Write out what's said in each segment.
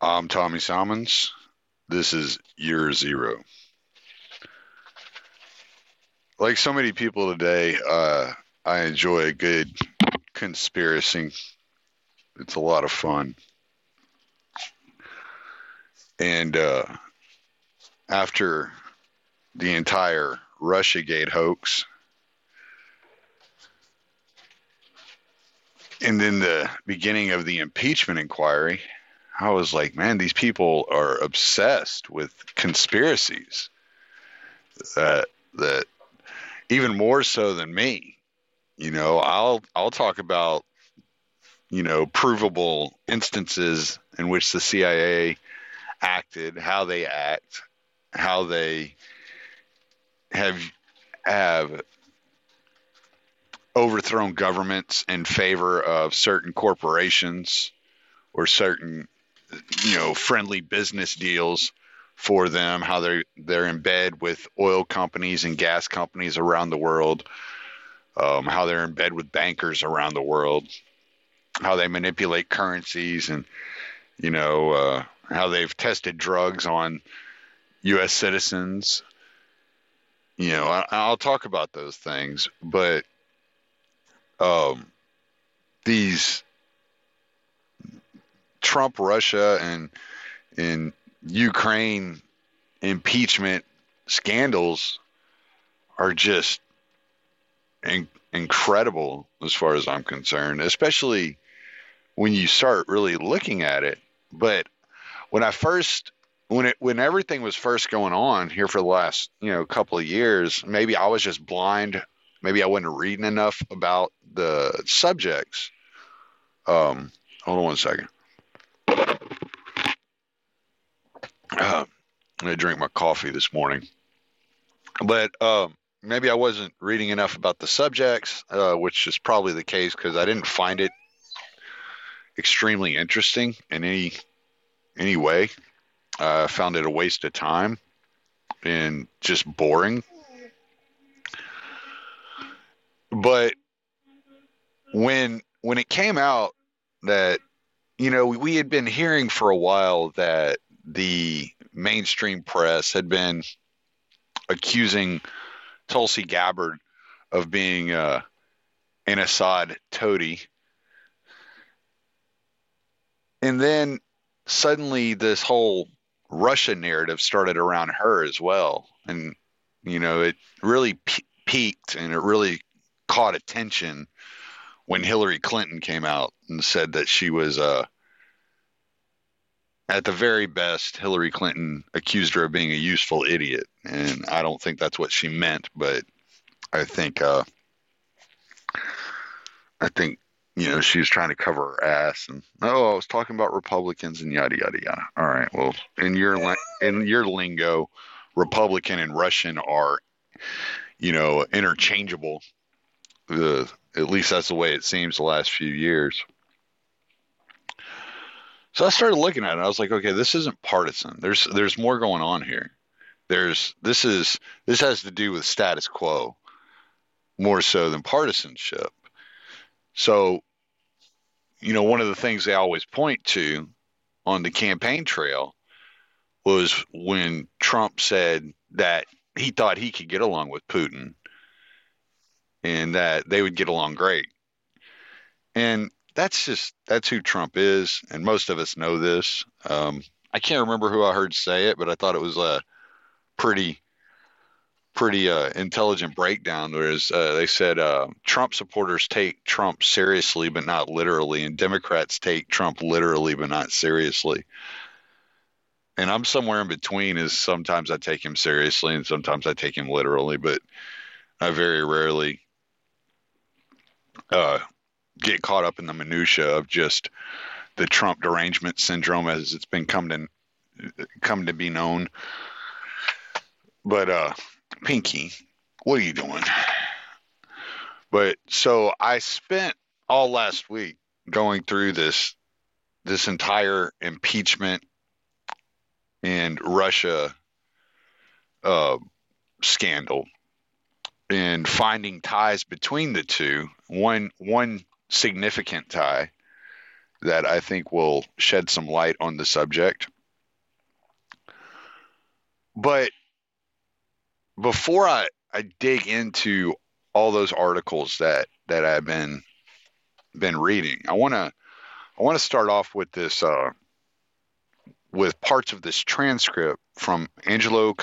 I'm Tommy Salmons. This is Year Zero. Like so many people today, uh, I enjoy a good conspiracy. It's a lot of fun. And uh, after the entire Russiagate hoax, and then the beginning of the impeachment inquiry, I was like, man, these people are obsessed with conspiracies. That that even more so than me. You know, I'll I'll talk about you know provable instances in which the CIA acted, how they act, how they have have overthrown governments in favor of certain corporations or certain you know friendly business deals for them how they're they're in bed with oil companies and gas companies around the world um, how they're in bed with bankers around the world how they manipulate currencies and you know uh, how they've tested drugs on U.S. citizens. You know, I, will talk about those things, but um, these Trump, Russia, and and Ukraine impeachment scandals are just in, incredible as far as I'm concerned, especially when you start really looking at it. But when I first when it when everything was first going on here for the last you know couple of years, maybe I was just blind. Maybe I wasn't reading enough about the subjects. Um, hold on one second. Uh, I'm gonna drink my coffee this morning, but um, maybe I wasn't reading enough about the subjects, uh, which is probably the case because I didn't find it extremely interesting in any any way. I uh, found it a waste of time and just boring. But when when it came out that you know we had been hearing for a while that the mainstream press had been accusing Tulsi Gabbard of being uh, an Assad toady. And then suddenly this whole Russia narrative started around her as well. And, you know, it really pe- peaked and it really caught attention when Hillary Clinton came out and said that she was, uh, at the very best, Hillary Clinton accused her of being a useful idiot. And I don't think that's what she meant, but I think, uh, I think you know, she was trying to cover her ass and oh, I was talking about Republicans and yada yada yada. All right, well, in your in your lingo, Republican and Russian are, you know, interchangeable. The at least that's the way it seems the last few years. So I started looking at it. I was like, okay, this isn't partisan. There's there's more going on here. There's this is this has to do with status quo more so than partisanship. So you know, one of the things they always point to on the campaign trail was when Trump said that he thought he could get along with Putin and that they would get along great. And that's just that's who Trump is, and most of us know this. Um, I can't remember who I heard say it, but I thought it was a pretty pretty uh, intelligent breakdown. Whereas uh, they said uh, Trump supporters take Trump seriously, but not literally, and Democrats take Trump literally, but not seriously. And I'm somewhere in between. Is sometimes I take him seriously, and sometimes I take him literally, but I very rarely uh, get caught up in the minutia of just the Trump derangement syndrome, as it's been come to come to be known. But uh, Pinky, what are you doing? But so I spent all last week going through this this entire impeachment and Russia uh, scandal and finding ties between the two. One one significant tie that I think will shed some light on the subject. But before I, I dig into all those articles that, that I've been been reading, I want to I want to start off with this uh, with parts of this transcript from Angelo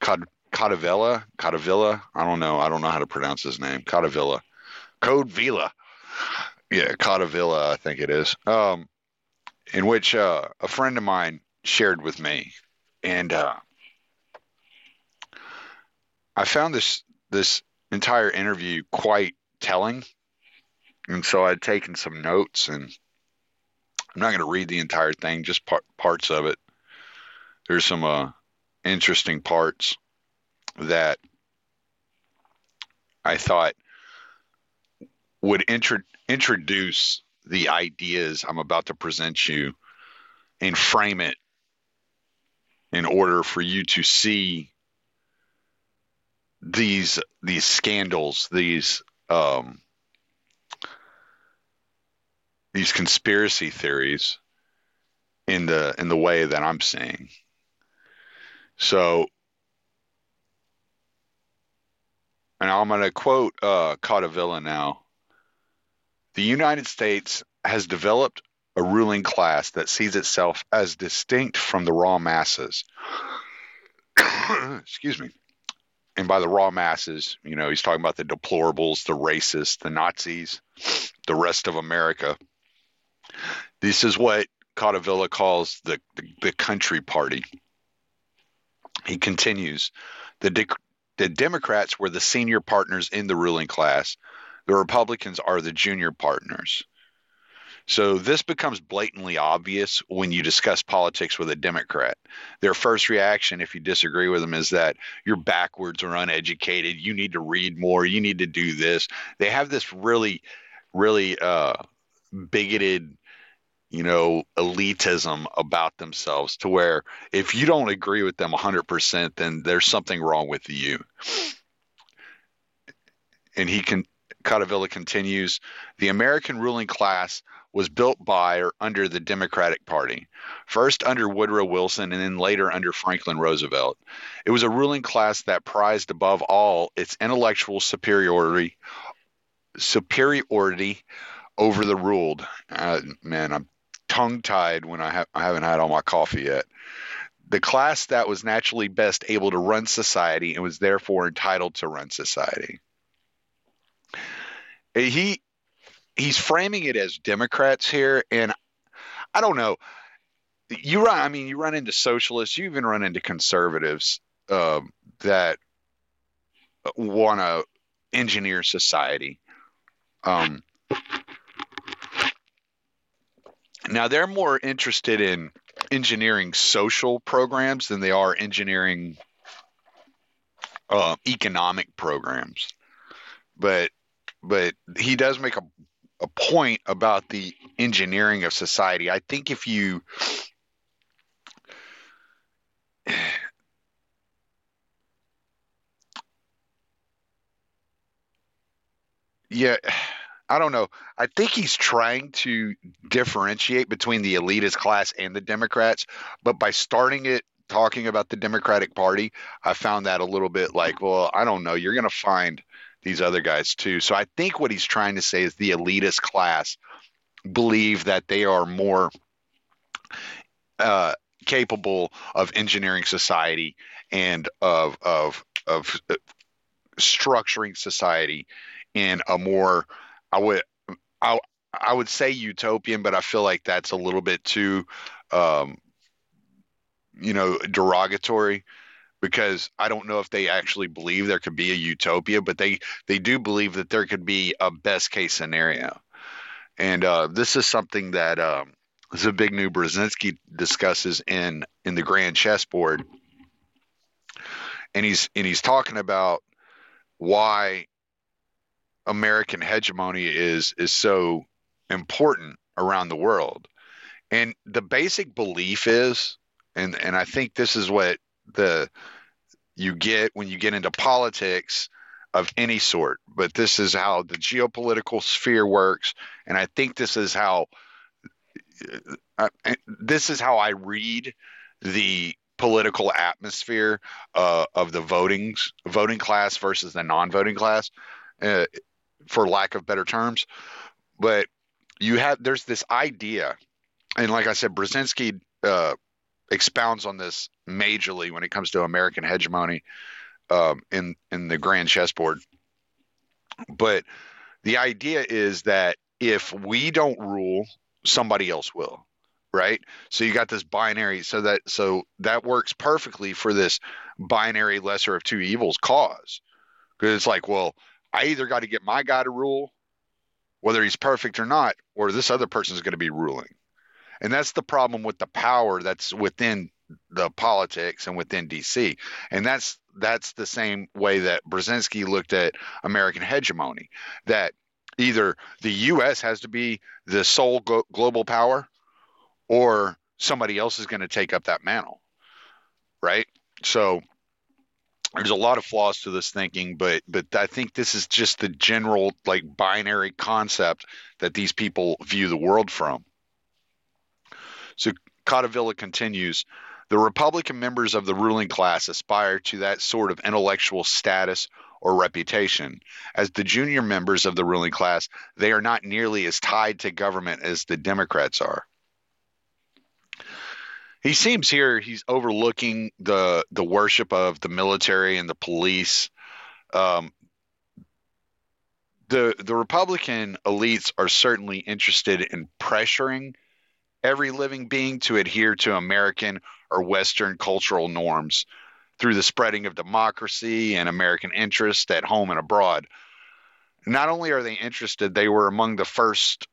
Codevilla. Codevilla. I don't know. I don't know how to pronounce his name. Codevilla. Code Vila. Yeah, Codevilla, I think it is. Um, in which uh, a friend of mine shared with me, and uh, I found this this entire interview quite telling, and so I'd taken some notes, and I'm not going to read the entire thing, just par- parts of it. There's some uh, interesting parts that I thought would intro- introduce the ideas I'm about to present you and frame it in order for you to see these these scandals, these um, these conspiracy theories in the in the way that I'm seeing. So, and I'm going to quote uh, Codevilla now. The United States has developed a ruling class that sees itself as distinct from the raw masses. Excuse me. And by the raw masses, you know, he's talking about the deplorables, the racists, the Nazis, the rest of America. This is what Codevilla calls the, the, the country party. He continues the, de- the Democrats were the senior partners in the ruling class, the Republicans are the junior partners. So this becomes blatantly obvious when you discuss politics with a Democrat. Their first reaction, if you disagree with them, is that you're backwards or uneducated. You need to read more. You need to do this. They have this really, really uh, bigoted, you know, elitism about themselves to where if you don't agree with them 100%, then there's something wrong with you. And he can Codevilla continues, the American ruling class was built by or under the Democratic Party, first under Woodrow Wilson and then later under Franklin Roosevelt. It was a ruling class that prized above all its intellectual superiority superiority over the ruled. Uh, man, I'm tongue tied when I, ha- I haven't had all my coffee yet. The class that was naturally best able to run society and was therefore entitled to run society he he's framing it as Democrats here, and I don't know. You run, I mean, you run into socialists. You even run into conservatives uh, that want to engineer society. Um, now they're more interested in engineering social programs than they are engineering uh, economic programs. But but he does make a a point about the engineering of society. I think if you yeah, I don't know. I think he's trying to differentiate between the elitist class and the Democrats, but by starting it talking about the Democratic Party, I found that a little bit like, well, I don't know. You're going to find these other guys too. So I think what he's trying to say is the elitist class believe that they are more uh, capable of engineering society and of of of structuring society in a more I would I I would say utopian, but I feel like that's a little bit too um, you know derogatory because I don't know if they actually believe there could be a utopia, but they they do believe that there could be a best case scenario. And uh, this is something that um, Zbigniew Brzezinski discusses in in the Grand Chessboard, and he's and he's talking about why American hegemony is is so important around the world. And the basic belief is, and and I think this is what the you get when you get into politics of any sort. But this is how the geopolitical sphere works, and I think this is how uh, this is how I read the political atmosphere uh, of the voting voting class versus the non-voting class, uh, for lack of better terms. But you have there's this idea, and like I said, Brzezinski uh, expounds on this majorly when it comes to American hegemony um, in in the grand chessboard. But the idea is that if we don't rule, somebody else will right? So you got this binary so that so that works perfectly for this binary lesser of two evils cause. Because it's like well i either got to get my guy to rule whether he's perfect or not or this other person is going to be ruling and that's the problem with the power that's within the politics and within dc and that's that's the same way that brzezinski looked at american hegemony that either the us has to be the sole global power or somebody else is going to take up that mantle. Right? So there's a lot of flaws to this thinking, but but I think this is just the general like binary concept that these people view the world from. So Codevilla continues, the Republican members of the ruling class aspire to that sort of intellectual status or reputation. As the junior members of the ruling class, they are not nearly as tied to government as the Democrats are he seems here he's overlooking the the worship of the military and the police. Um, the the Republican elites are certainly interested in pressuring every living being to adhere to American or Western cultural norms through the spreading of democracy and American interest at home and abroad. Not only are they interested, they were among the first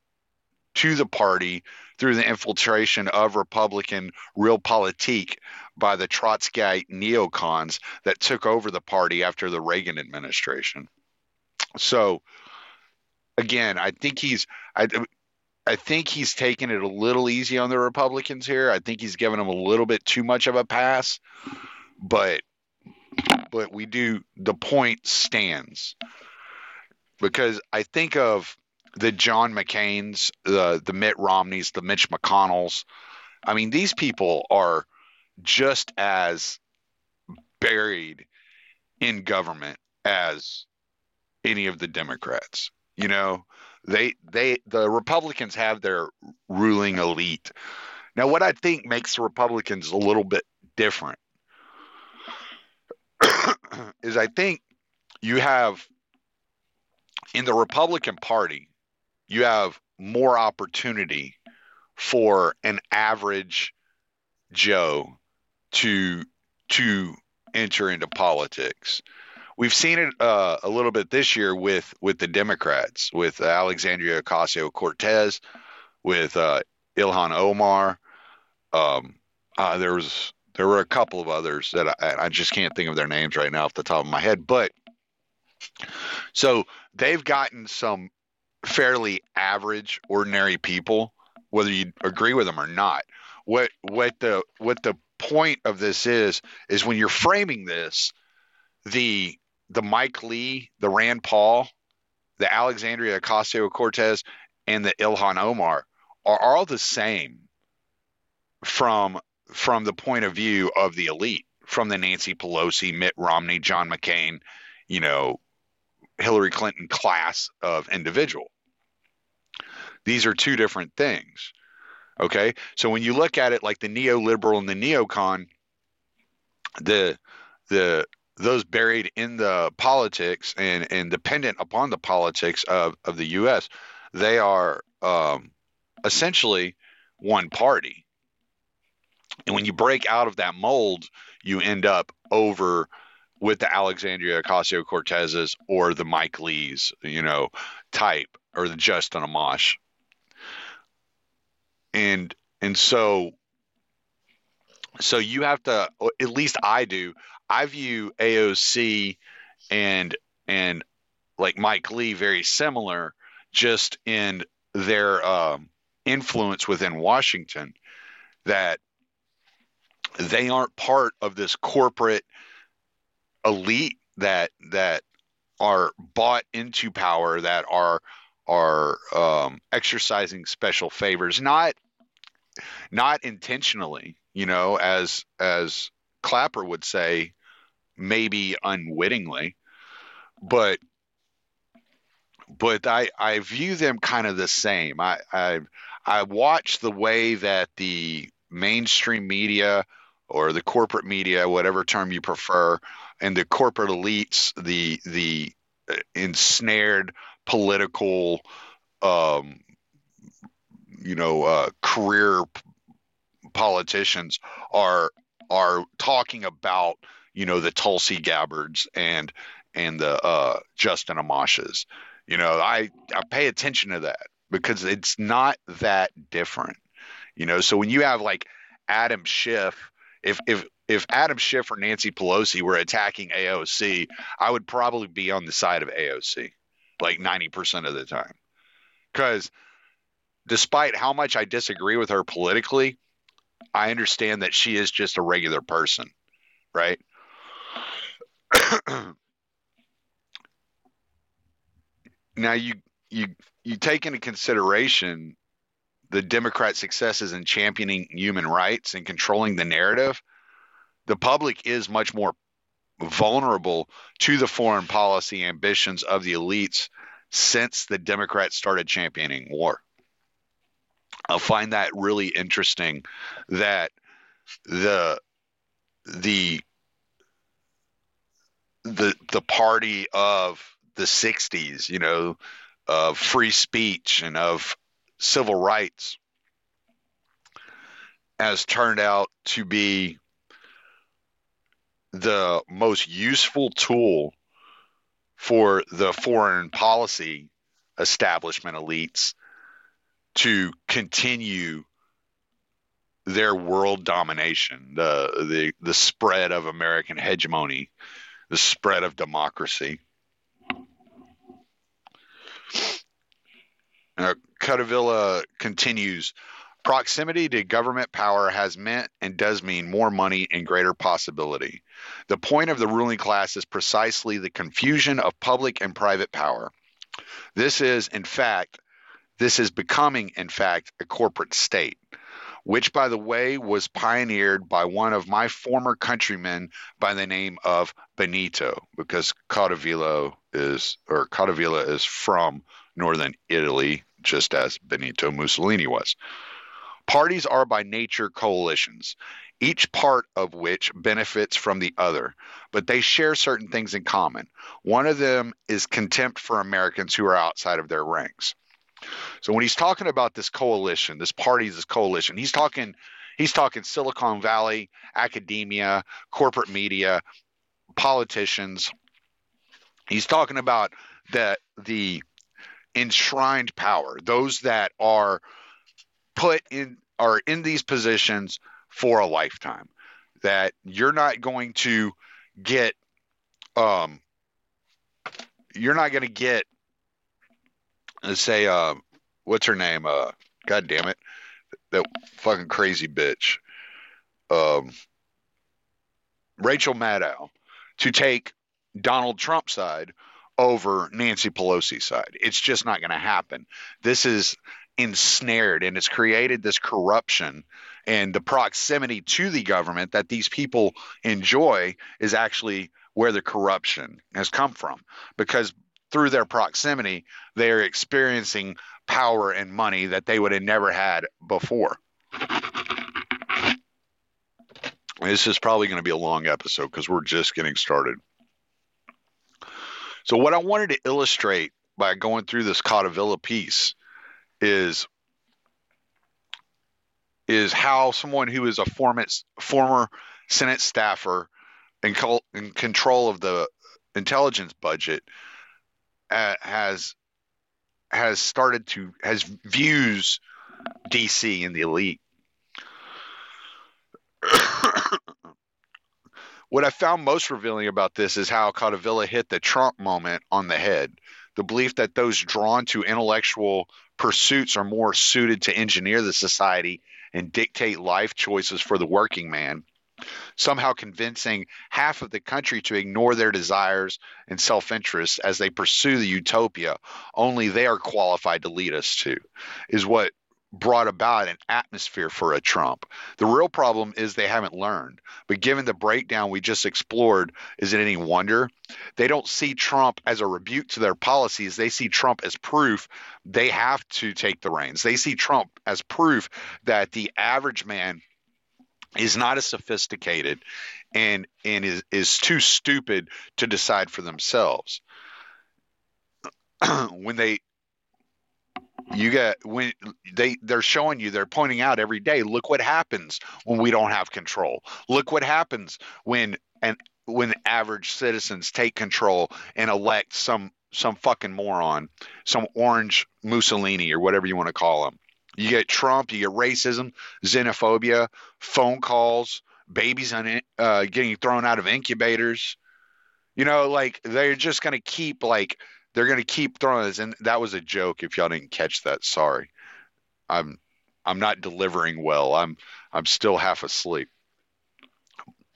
to the party through the infiltration of Republican realpolitik by the Trotskyite neocons that took over the party after the Reagan administration. So, again, I think he's I, I think he's taken it a little easy on the Republicans here. I think he's given them a little bit too much of a pass, but but we do the point stands because I think of the John McCain's, the the Mitt Romneys, the Mitch McConnells. I mean, these people are just as buried in government as any of the Democrats. You know, they they the Republicans have their ruling elite. Now, what I think makes the Republicans a little bit different is I think you have in the Republican Party, you have more opportunity for an average Joe to to enter into politics. We've seen it uh, a little bit this year with with the Democrats, with Alexandria Ocasio Cortez, with uh, Ilhan Omar. Um, uh, there was there were a couple of others that I, I just can't think of their names right now off the top of my head, but so they've gotten some fairly average, ordinary people, whether you agree with them or not. What what the what the point of this is is when you're framing this, the the Mike Lee, the Rand Paul, the Alexandria Ocasio Cortez, and the Ilhan Omar are all the same from from the point of view of the elite, from the Nancy Pelosi, Mitt Romney, John McCain, you know, Hillary Clinton class of individual. These are two different things. Okay. So when you look at it like the neoliberal and the neocon, the the those buried in the politics and, and dependent upon the politics of, of the US, they are um, essentially one party. And when you break out of that mold, you end up over with the Alexandria Ocasio Cortezes or the Mike Lees, you know, type or the Justin Amash and and so so you have to at least I do. I view AOC and and like Mike Lee very similar just in their um, influence within Washington that they aren't part of this corporate elite that that are bought into power that are are um, exercising special favors not not intentionally, you know, as as Clapper would say, maybe unwittingly, but but I I view them kind of the same. I I I watch the way that the mainstream media or the corporate media, whatever term you prefer, and the corporate elites, the the uh, ensnared political, um, you know, uh, career politicians are are talking about you know the Tulsi Gabbards and and the uh, Justin Amashas. You know, I I pay attention to that because it's not that different. You know, so when you have like Adam Schiff, if if if Adam Schiff or Nancy Pelosi were attacking AOC, I would probably be on the side of AOC like 90% of the time. Because despite how much I disagree with her politically, I understand that she is just a regular person, right? now you you you take into consideration the Democrat successes in championing human rights and controlling the narrative, the public is much more vulnerable to the foreign policy ambitions of the elites since the Democrats started championing war. I find that really interesting that the the the the party of the 60s, you know, of free speech and of civil rights has turned out to be the most useful tool for the foreign policy establishment elites to continue their world domination, the the the spread of American hegemony, the spread of democracy. Uh, Codevilla continues. Proximity to government power has meant and does mean more money and greater possibility. The point of the ruling class is precisely the confusion of public and private power. This is, in fact, this is becoming, in fact, a corporate state, which, by the way, was pioneered by one of my former countrymen by the name of Benito, because Codevilla is, or Codevilla is from northern Italy, just as Benito Mussolini was. Parties are by nature coalitions, each part of which benefits from the other, but they share certain things in common. One of them is contempt for Americans who are outside of their ranks. So when he's talking about this coalition, this party, this coalition, he's talking he's talking Silicon Valley, academia, corporate media, politicians. He's talking about that the enshrined power, those that are put in are in these positions for a lifetime. That you're not going to get um you're not going to get say uh what's her name uh god damn it that fucking crazy bitch um Rachel Maddow to take Donald Trump's side over Nancy Pelosi's side. It's just not going to happen. This is ensnared and it's created this corruption and the proximity to the government that these people enjoy is actually where the corruption has come from because through their proximity they're experiencing power and money that they would have never had before. This is probably going to be a long episode because we're just getting started. So what I wanted to illustrate by going through this Codevilla piece is is how someone who is a former former Senate staffer and in control of the intelligence budget uh, has has started to has views DC and the elite What I found most revealing about this is how Codevilla hit the Trump moment on the head. The belief that those drawn to intellectual pursuits are more suited to engineer the society and dictate life choices for the working man, somehow convincing half of the country to ignore their desires and self interest as they pursue the utopia only they are qualified to lead us to, is what brought about an atmosphere for a Trump. The real problem is they haven't learned. But given the breakdown we just explored, is it any wonder? They don't see Trump as a rebuke to their policies. They see Trump as proof they have to take the reins. They see Trump as proof that the average man is not as sophisticated and and is, is too stupid to decide for themselves. when they you get when they they're showing you they're pointing out every day look what happens when we don't have control look what happens when and when average citizens take control and elect some some fucking moron some orange mussolini or whatever you want to call him you get trump you get racism xenophobia phone calls babies on uh, getting thrown out of incubators you know like they're just going to keep like they're going to keep throwing this. And that was a joke. If y'all didn't catch that, sorry. I'm I'm not delivering well. I'm I'm still half asleep.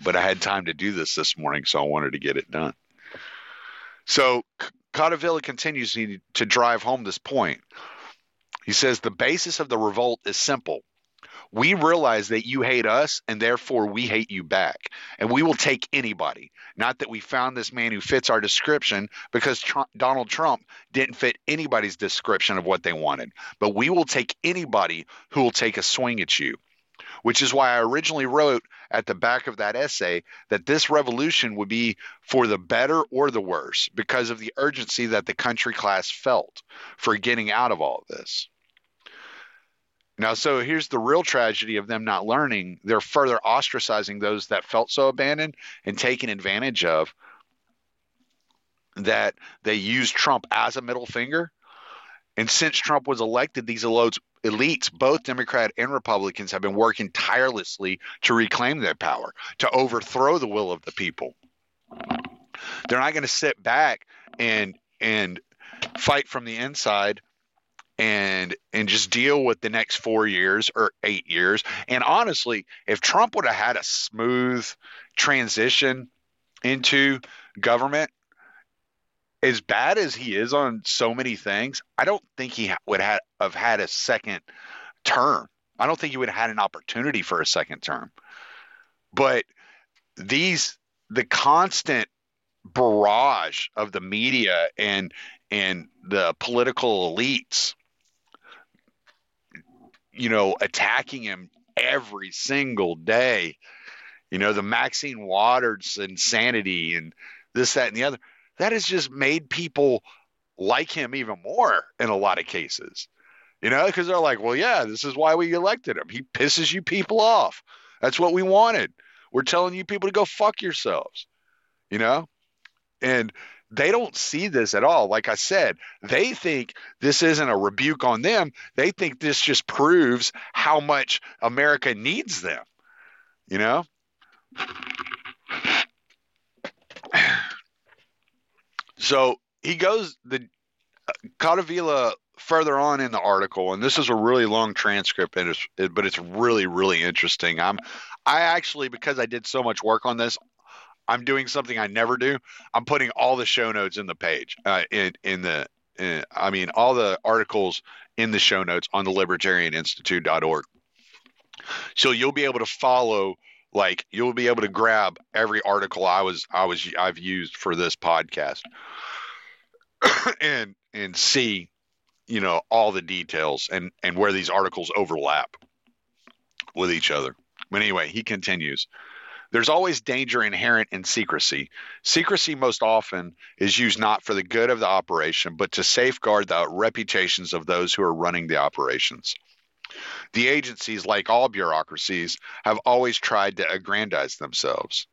But I had time to do this this morning, so I wanted to get it done. So Codevilla continues to drive home this point. He says the basis of the revolt is simple we realize that you hate us and therefore we hate you back. And we will take anybody. Not that we found this man who fits our description because Trump, Donald Trump didn't fit anybody's description of what they wanted. But we will take anybody who will take a swing at you. Which is why I originally wrote at the back of that essay that this revolution would be for the better or the worse because of the urgency that the country class felt for getting out of all of this. Now, so here's the real tragedy of them not learning. They're further ostracizing those that felt so abandoned and taken advantage of that they used Trump as a middle finger. And since Trump was elected, these elites, both Democrat and Republicans, have been working tirelessly to reclaim their power, to overthrow the will of the people. They're not going to sit back and and fight from the inside and and just deal with the next four years or eight years. And honestly, if Trump would have had a smooth transition into government, as bad as he is on so many things, I don't think he would have, had a second term. I don't think he would have had an opportunity for a second term. But these the constant barrage of the media and and the political elites you know, attacking him every single day. You know, the Maxine Waters insanity and this, that, and the other. That has just made people like him even more in a lot of cases. You know, because they're like, well, yeah, this is why we elected him. He pisses you people off. That's what we wanted. We're telling you people to go fuck yourselves. You know? And they don't see this at all. Like I said, they think this isn't a rebuke on them. They think this just proves how much America needs them. You know? So he goes the uh, further on in the article, and this is a really long transcript, and it's, it, but it's really really interesting. I'm I actually because I did so much work on this, I'm doing something I never do. I'm putting all the show notes in the page, uh, in in the, in, I mean, all the articles in the show notes on the libertarianinstitute.org. So you'll be able to follow, like, you'll be able to grab every article I was, I was, I've used for this podcast, and and see, you know, all the details and and where these articles overlap with each other. But anyway, he continues. There's always danger inherent in secrecy. Secrecy most often is used not for the good of the operation, but to safeguard the reputations of those who are running the operations. The agencies, like all bureaucracies, have always tried to aggrandize themselves.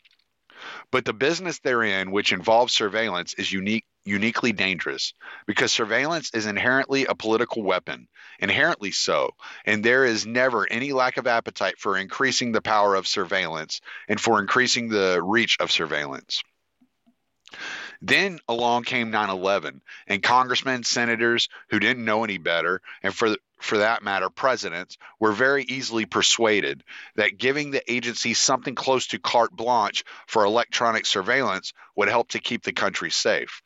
But the business they're in, which involves surveillance, is unique uniquely dangerous because surveillance is inherently a political weapon, inherently so, and there is never any lack of appetite for increasing the power of surveillance and for increasing the reach of surveillance. Then along came 9 11, and congressmen, senators who didn't know any better, and for, for that matter, presidents, were very easily persuaded that giving the agency something close to carte blanche for electronic surveillance would help to keep the country safe.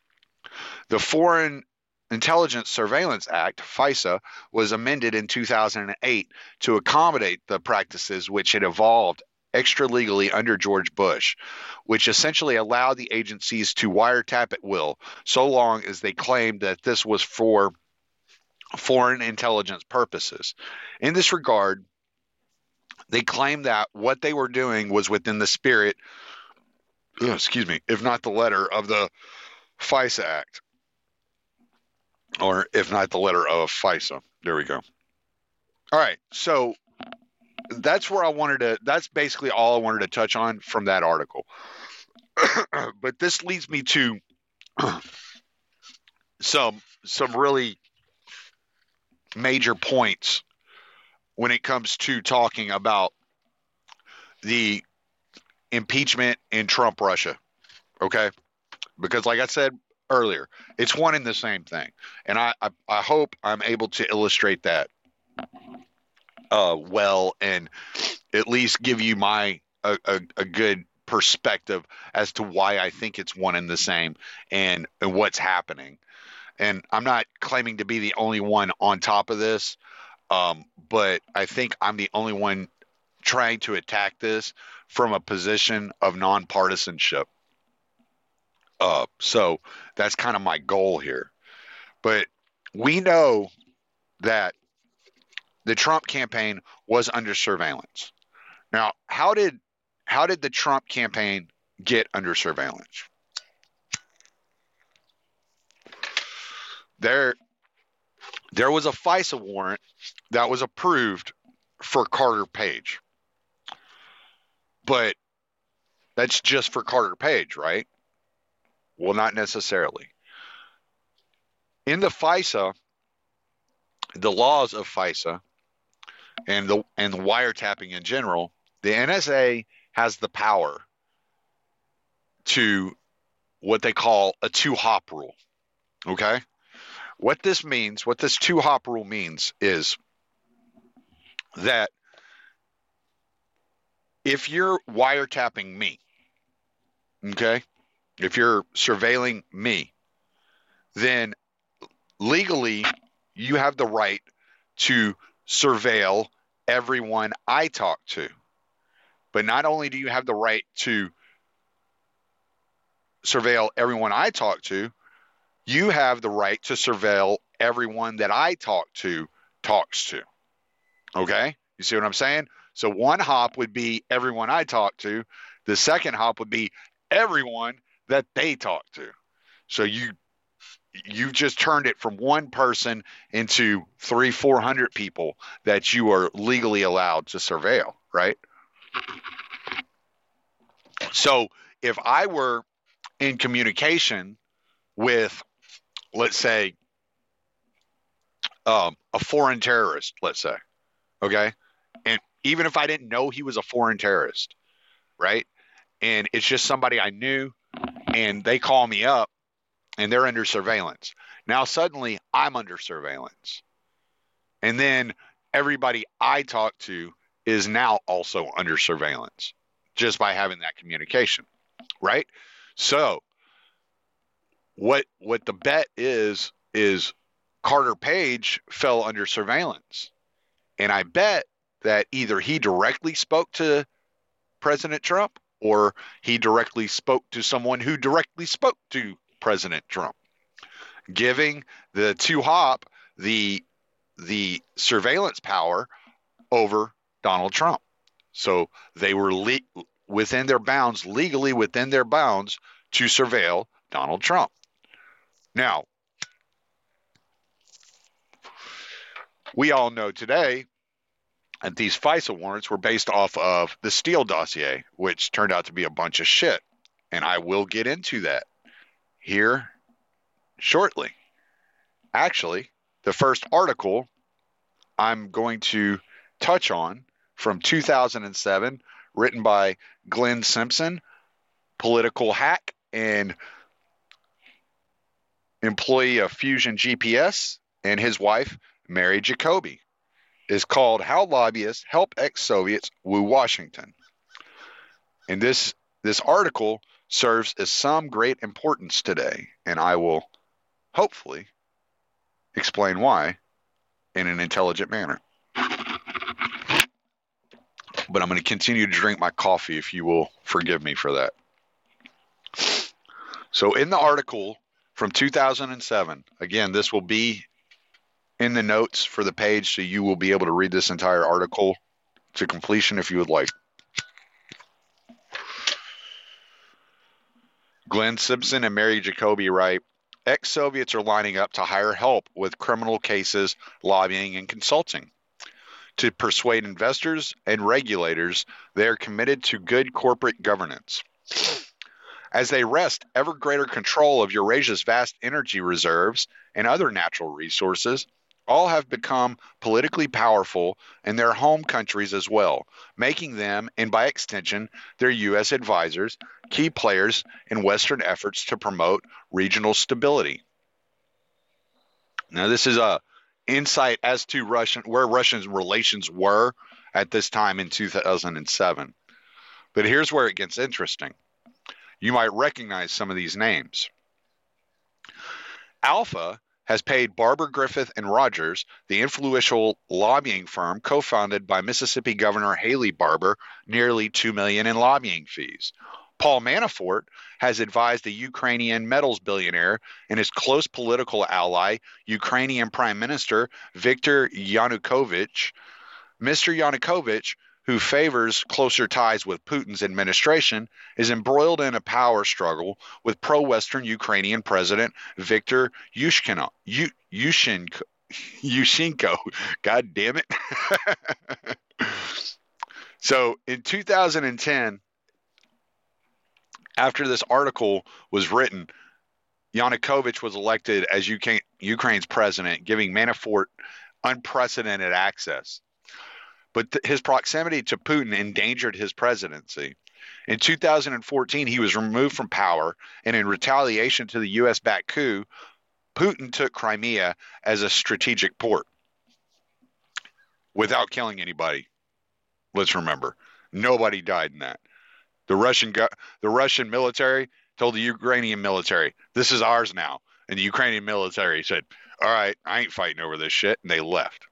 The foreign Intelligence Surveillance Act, FISA, was amended in 2008 to accommodate the practices which had evolved extra legally under George Bush, which essentially allowed the agencies to wiretap at will, so long as they claimed that this was for foreign intelligence purposes. In this regard, they claimed that what they were doing was within the spirit, excuse me, if not the letter of the FISA Act, or if not the letter of FISA. There we go. All right, so that's where I wanted to. That's basically all I wanted to touch on from that article. but this leads me to some some really major points when it comes to talking about the impeachment in Trump Russia. Okay? Because like I said earlier, it's one and the same thing. And I, I, I hope I'm able to illustrate that uh, well and at least give you my a, a, a good perspective as to why I think it's one and the same and, and what's happening. And I'm not claiming to be the only one on top of this, um, but I think I'm the only one trying to attack this from a position of nonpartisanship. Uh, so that's kind of my goal here. But we know that the Trump campaign was under surveillance. Now, how did how did the Trump campaign get under surveillance? There there was a FISA warrant that was approved for Carter Page. But that's just for Carter Page, right? Well, not necessarily. In the FISA, the laws of FISA and the and the wiretapping in general, the NSA has the power to what they call a two hop rule. Okay? What this means, what this two hop rule means is that if you're wiretapping me, okay, if you're surveilling me, then legally you have the right to surveil everyone I talk to. But not only do you have the right to surveil everyone I talk to, you have the right to surveil everyone that I talk to talks to. Okay? You see what I'm saying? So one hop would be everyone I talk to. The second hop would be everyone that they talk to. So you you just turned it from one person into three, four hundred people that you are legally allowed to surveil, right? So if I were in communication with, let's say, um, a foreign terrorist, let's say, okay, and even if I didn't know he was a foreign terrorist, right, and it's just somebody I knew, and they call me up and they're under surveillance. Now suddenly I'm under surveillance. And then everybody I talk to is now also under surveillance just by having that communication, right? So what what the bet is is Carter Page fell under surveillance. And I bet that either he directly spoke to President Trump or he directly spoke to someone who directly spoke to President Trump, giving the two hop the the surveillance power over Donald Trump. So they were le- within their bounds, legally within their bounds, to surveil Donald Trump. Now, we all know today that these FISA warrants were based off of the Steele dossier, which turned out to be a bunch of shit. And I will get into that here shortly. Actually, the first article I'm going to touch on from 2007, written by Glenn Simpson, political hack and employee of Fusion GPS, and his wife, Mary Jacoby, is called How Lobbyists Help Ex Soviets Woo Washington. And this, this article serves as some great importance today, and I will hopefully explain why in an intelligent manner. But I'm going to continue to drink my coffee if you will forgive me for that. So, in the article from 2007, again, this will be in the notes for the page, so you will be able to read this entire article to completion if you would like. Glenn Simpson and Mary Jacoby write Ex Soviets are lining up to hire help with criminal cases, lobbying, and consulting. To persuade investors and regulators, they are committed to good corporate governance. As they wrest ever greater control of Eurasia's vast energy reserves and other natural resources, all have become politically powerful in their home countries as well, making them, and by extension, their U.S. advisors, key players in Western efforts to promote regional stability. Now, this is a insight as to Russian where Russian relations were at this time in 2007. But here's where it gets interesting. You might recognize some of these names. Alfa has paid Barbour Griffith and Rogers, the influential lobbying firm co-founded by Mississippi Governor Haley Barbour, nearly 2 million in lobbying fees. Paul Manafort has advised the Ukrainian metals billionaire and his close political ally, Ukrainian Prime Minister Viktor Yanukovych. Mr. Yanukovych who favors closer ties with Putin's administration, is embroiled in a power struggle with pro Western Ukrainian President Viktor Yushchenko. God damn it. so in 2010, after this article was written, Yanukovych was elected as Ukraine's president, giving Manafort unprecedented access but th- his proximity to Putin endangered his presidency. In 2014, he was removed from power, and in retaliation to the U.S. backed coup, Putin took Crimea as a strategic port without killing anybody. Let's remember, nobody died in that. The Russian go- the Russian military told the Ukrainian military, "This is ours now," and the Ukrainian military said, "All right, I ain't fighting over this shit," and they left.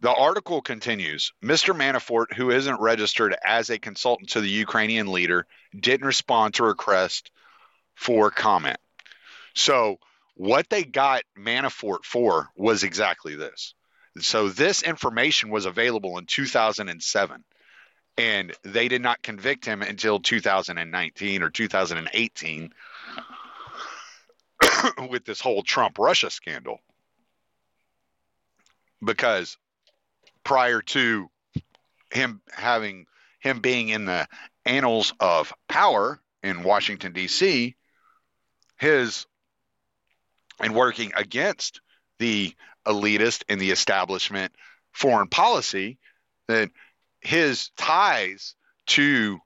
The article continues Mr. Manafort, who isn't registered as a consultant to the Ukrainian leader, didn't respond to a request for comment. So, what they got Manafort for was exactly this. So, this information was available in 2007, and they did not convict him until 2019 or 2018 with this whole Trump Russia scandal. Because prior to him having him being in the annals of power in Washington D.C. His and working against the elitist and the establishment foreign policy that his ties to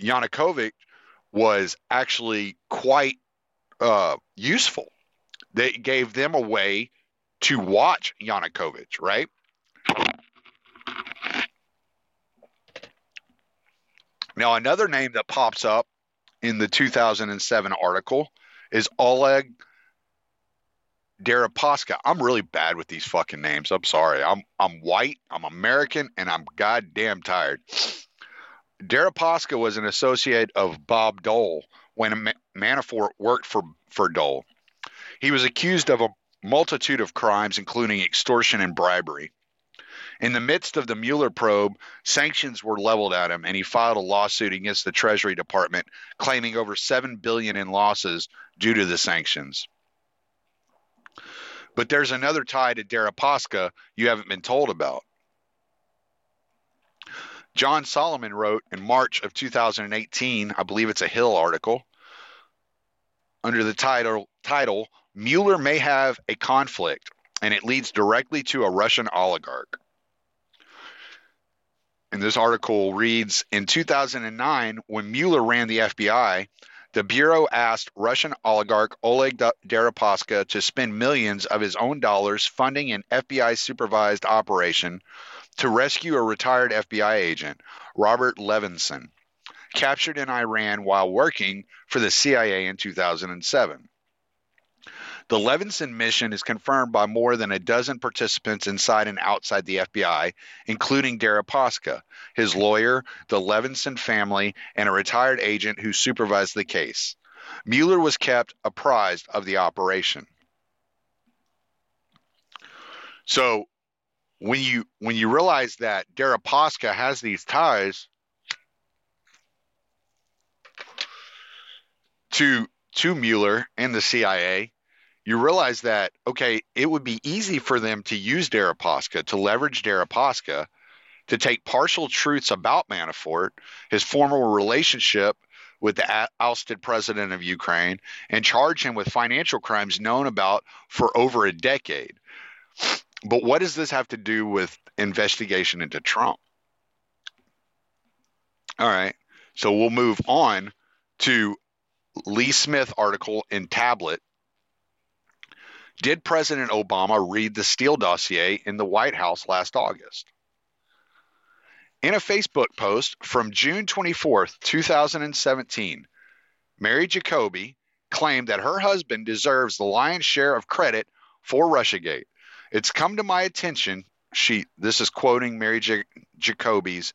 Yanukovych was actually quite uh, useful. They gave them a way to watch Yanukovych, right? Now, another name that pops up in the 2007 article is Oleg Deripaska. I'm really bad with these fucking names. I'm sorry. I'm I'm white, I'm American, and I'm goddamn tired. Deripaska was an associate of Bob Dole when Manafort worked for, for Dole. He was accused of a multitude of crimes, including extortion and bribery. In the midst of the Mueller probe, sanctions were leveled at him, and he filed a lawsuit against the Treasury Department, claiming over seven billion in losses due to the sanctions. But there's another tie to Deripaska you haven't been told about. John Solomon wrote in March of 2018, I believe it's a Hill article, under the title title Mueller may have a conflict, and it leads directly to a Russian oligarch and this article reads In 2009, when Mueller ran the FBI, the Bureau asked Russian oligarch Oleg Deripaska to spend millions of his own dollars funding an FBI supervised operation to rescue a retired FBI agent, Robert Levinson, captured in Iran while working for the CIA in 2007. The Levinson mission is confirmed by more than a dozen participants inside and outside the FBI, including Deripaska, his lawyer, the Levinson family, and a retired agent who supervised the case. Mueller was kept apprised of the operation. So when you when you realize that Deripaska has these ties to to Mueller and the CIA, you realize that okay, it would be easy for them to use Deripaska to leverage Deripaska to take partial truths about Manafort, his former relationship with the ousted president of Ukraine, and charge him with financial crimes known about for over a decade. But what does this have to do with investigation into Trump? All right. So we'll move on to Lee Smith article in Tablet. Did President Obama read the Steele dossier in the White House last August? In a Facebook post from June 24, 2017, Mary Jacoby claimed that her husband deserves the lion's share of credit for Russiagate. It's come to my attention, she this is quoting Mary J- Jacoby's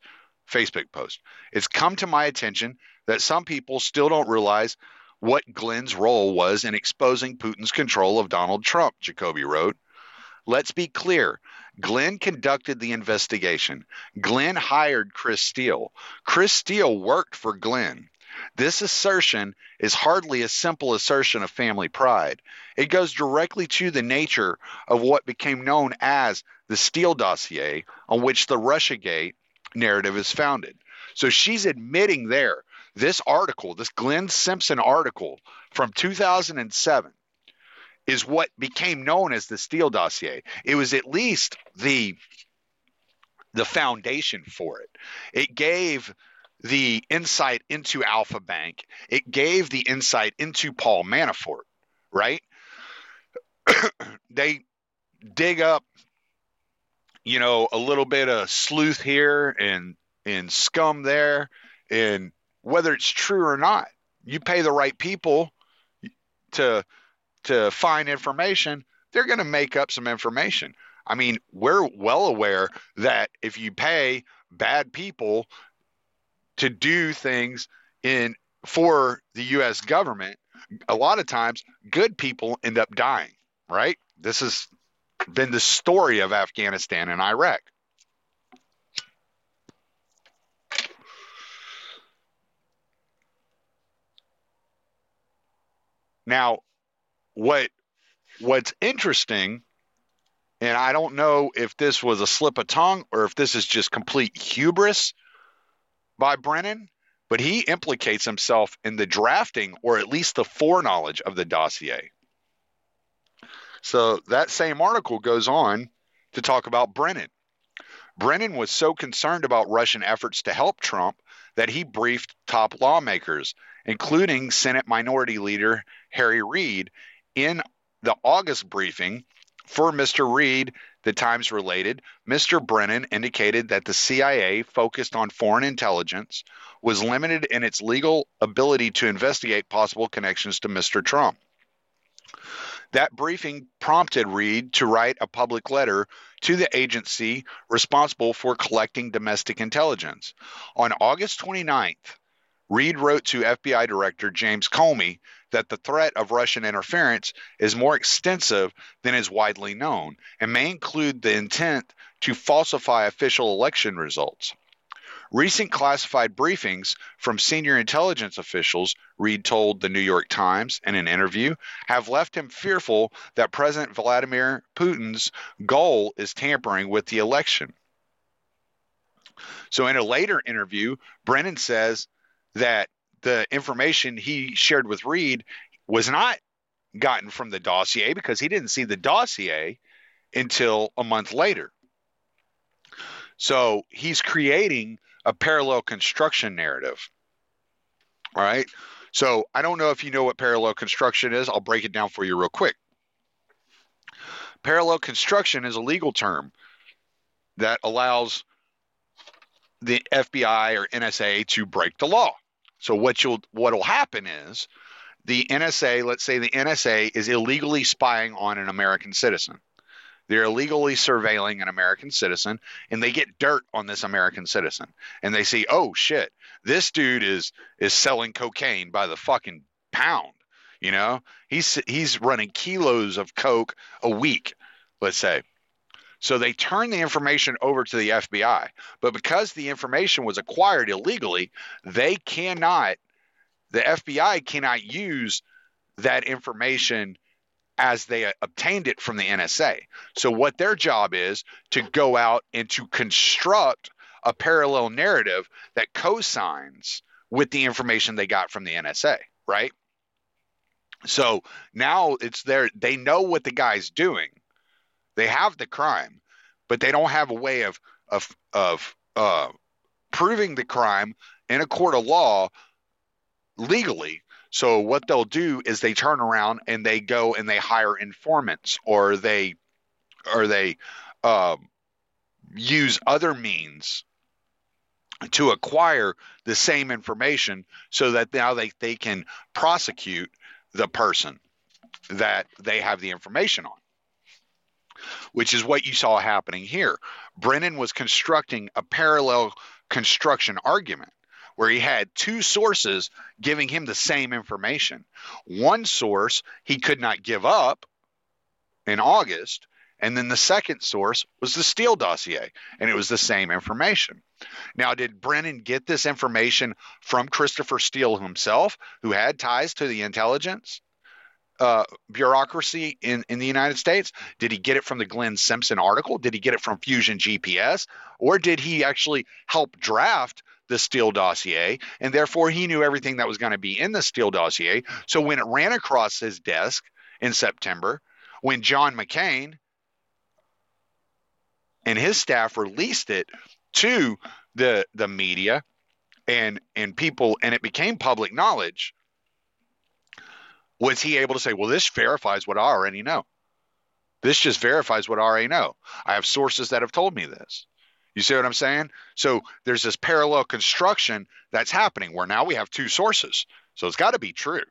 Facebook post. It's come to my attention that some people still don't realize what Glenn's role was in exposing Putin's control of Donald Trump, Jacoby wrote. Let's be clear. Glenn conducted the investigation. Glenn hired Chris Steele. Chris Steele worked for Glenn. This assertion is hardly a simple assertion of family pride. It goes directly to the nature of what became known as the Steele dossier, on which the Russiagate narrative is founded. So she's admitting there, this article, this Glenn Simpson article from 2007, is what became known as the Steele dossier. It was at least the the foundation for it. It gave the insight into Alfa Bank. It gave the insight into Paul Manafort, right? they dig up, you know, a little bit of sleuth here and and scum there, and whether it's true or not, you pay the right people to to find information. They're going to make up some information. I mean, we're well aware that if you pay bad people to do things in for the US government, a lot of times good people end up dying, right? This has been the story of Afghanistan and Iraq. Now, what what's interesting and I don't know if this was a slip of tongue or if this is just complete hubris by Brennan, but he implicates himself in the drafting or at least the foreknowledge of the dossier. So that same article goes on to talk about Brennan. Brennan was so concerned about Russian efforts to help Trump that he briefed top lawmakers, including Senate Minority Leader Harry Reid, in the August briefing for Mr. Reid the Times related, Mr. Brennan indicated that the CIA, focused on foreign intelligence, was limited in its legal ability to investigate possible connections to Mr. Trump. That briefing prompted Reid to write a public letter to the agency responsible for collecting domestic intelligence. On August 29th, Reid wrote to FBI Director James Comey that the threat of Russian interference is more extensive than is widely known and may include the intent to falsify official election results. Recent classified briefings from senior intelligence officials, Reid told the New York Times in an interview, have left him fearful that President Vladimir Putin's goal is tampering with the election. So, in a later interview, Brennan says that the information he shared with Reid was not gotten from the dossier because he didn't see the dossier until a month later. So he's creating a parallel construction narrative. All right. So I don't know if you know what parallel construction is. I'll break it down for you real quick. Parallel construction is a legal term that allows the FBI or NSA to break the law. So what you'll what'll happen is the NSA, let's say the NSA is illegally spying on an American citizen. They're illegally surveilling an American citizen and they get dirt on this American citizen. And they see, "Oh shit, this dude is is selling cocaine by the fucking pound." You know? He's he's running kilos of coke a week, let's say. So they turn the information over to the FBI. But because the information was acquired illegally, they cannot the FBI cannot use that information as they obtained it from the NSA. So, what their job is to go out and to construct a parallel narrative that cosigns with the information they got from the NSA, right? So now it's there, they know what the guy's doing. They have the crime, but they don't have a way of of of uh, proving the crime in a court of law legally. So what they'll do is they turn around and they go and they hire informants or they or they um, use other means to acquire the same information so that now they, they can prosecute the person that they have the information on which is what you saw happening here. Brennan was constructing a parallel construction argument where he had two sources giving him the same information. One source he could not give up in August, and then the second source was the Steele dossier, and it was the same information. Now, did Brennan get this information from Christopher Steele himself, who had ties to the intelligence? Uh, bureaucracy in, in the United States? Did he get it from the Glenn Simpson article? Did he get it from Fusion GPS? Or did he actually help draft the Steele dossier? And therefore, he knew everything that was going to be in the Steele dossier. So when it ran across his desk in September, when John McCain and his staff released it to the the media and and people and it became public knowledge was he able to say, well, this verifies what I already know? This just verifies what I already know. I have sources that have told me this. You see what I'm saying? So there's this parallel construction that's happening where now we have two sources. So it's got to be true.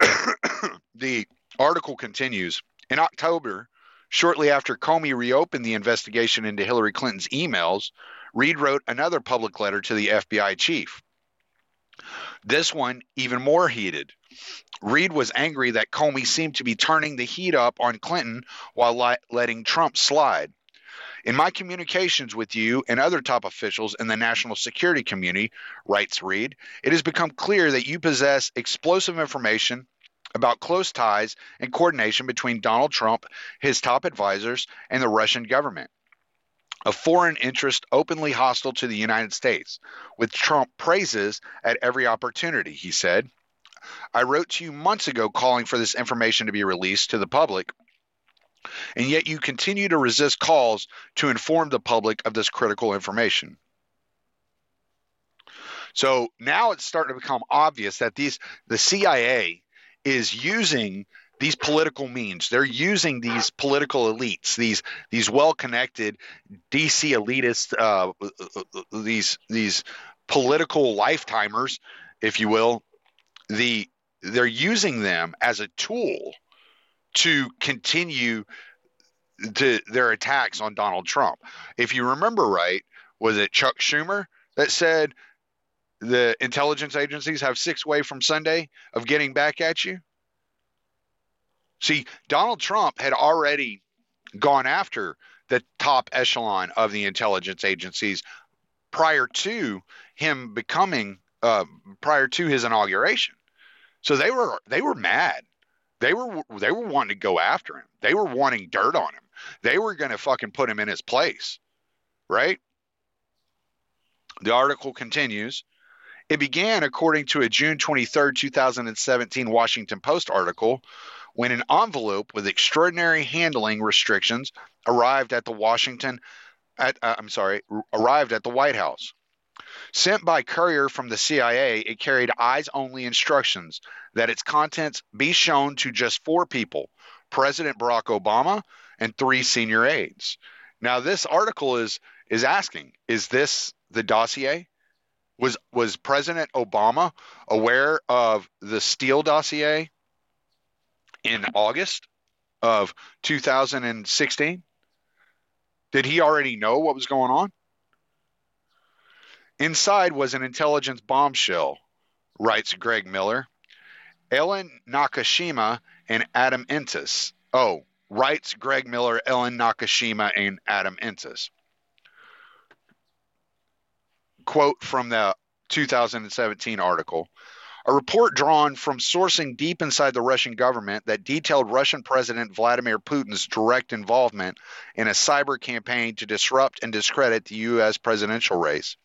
the article continues In October, shortly after Comey reopened the investigation into Hillary Clinton's emails, Reid wrote another public letter to the FBI chief. This one, even more heated. Reid was angry that Comey seemed to be turning the heat up on Clinton while li- letting Trump slide. In my communications with you and other top officials in the national security community, writes Reid, it has become clear that you possess explosive information about close ties and coordination between Donald Trump, his top advisors, and the Russian government a foreign interest openly hostile to the United States, with Trump praises at every opportunity, he said. I wrote to you months ago calling for this information to be released to the public, and yet you continue to resist calls to inform the public of this critical information. So now it's starting to become obvious that these the CIA is using these political means. They're using these political elites, these these well-connected DC elitists, uh, these these political lifetimers, if you will. The they're using them as a tool to continue to their attacks on Donald Trump. If you remember right, was it Chuck Schumer that said the intelligence agencies have six way from Sunday of getting back at you? See, Donald Trump had already gone after the top echelon of the intelligence agencies prior to him becoming uh, prior to his inauguration. So they were they were mad. They were they were wanting to go after him. They were wanting dirt on him. They were going to fucking put him in his place. Right? The article continues. It began according to a June 23, 2017 Washington Post article when an envelope with extraordinary handling restrictions arrived at the Washington at, uh, I'm sorry, arrived at the White House. Sent by courier from the CIA, it carried eyes only instructions that its contents be shown to just four people President Barack Obama and three senior aides. Now, this article is, is asking is this the dossier? Was was President Obama aware of the Steele dossier in August of 2016? Did he already know what was going on? Inside was an intelligence bombshell, writes Greg Miller. Ellen Nakashima and Adam Entous. Oh, writes Greg Miller, Ellen Nakashima, and Adam Entous. Quote from the 2017 article a report drawn from sourcing deep inside the Russian government that detailed Russian President Vladimir Putin's direct involvement in a cyber campaign to disrupt and discredit the U.S. presidential race.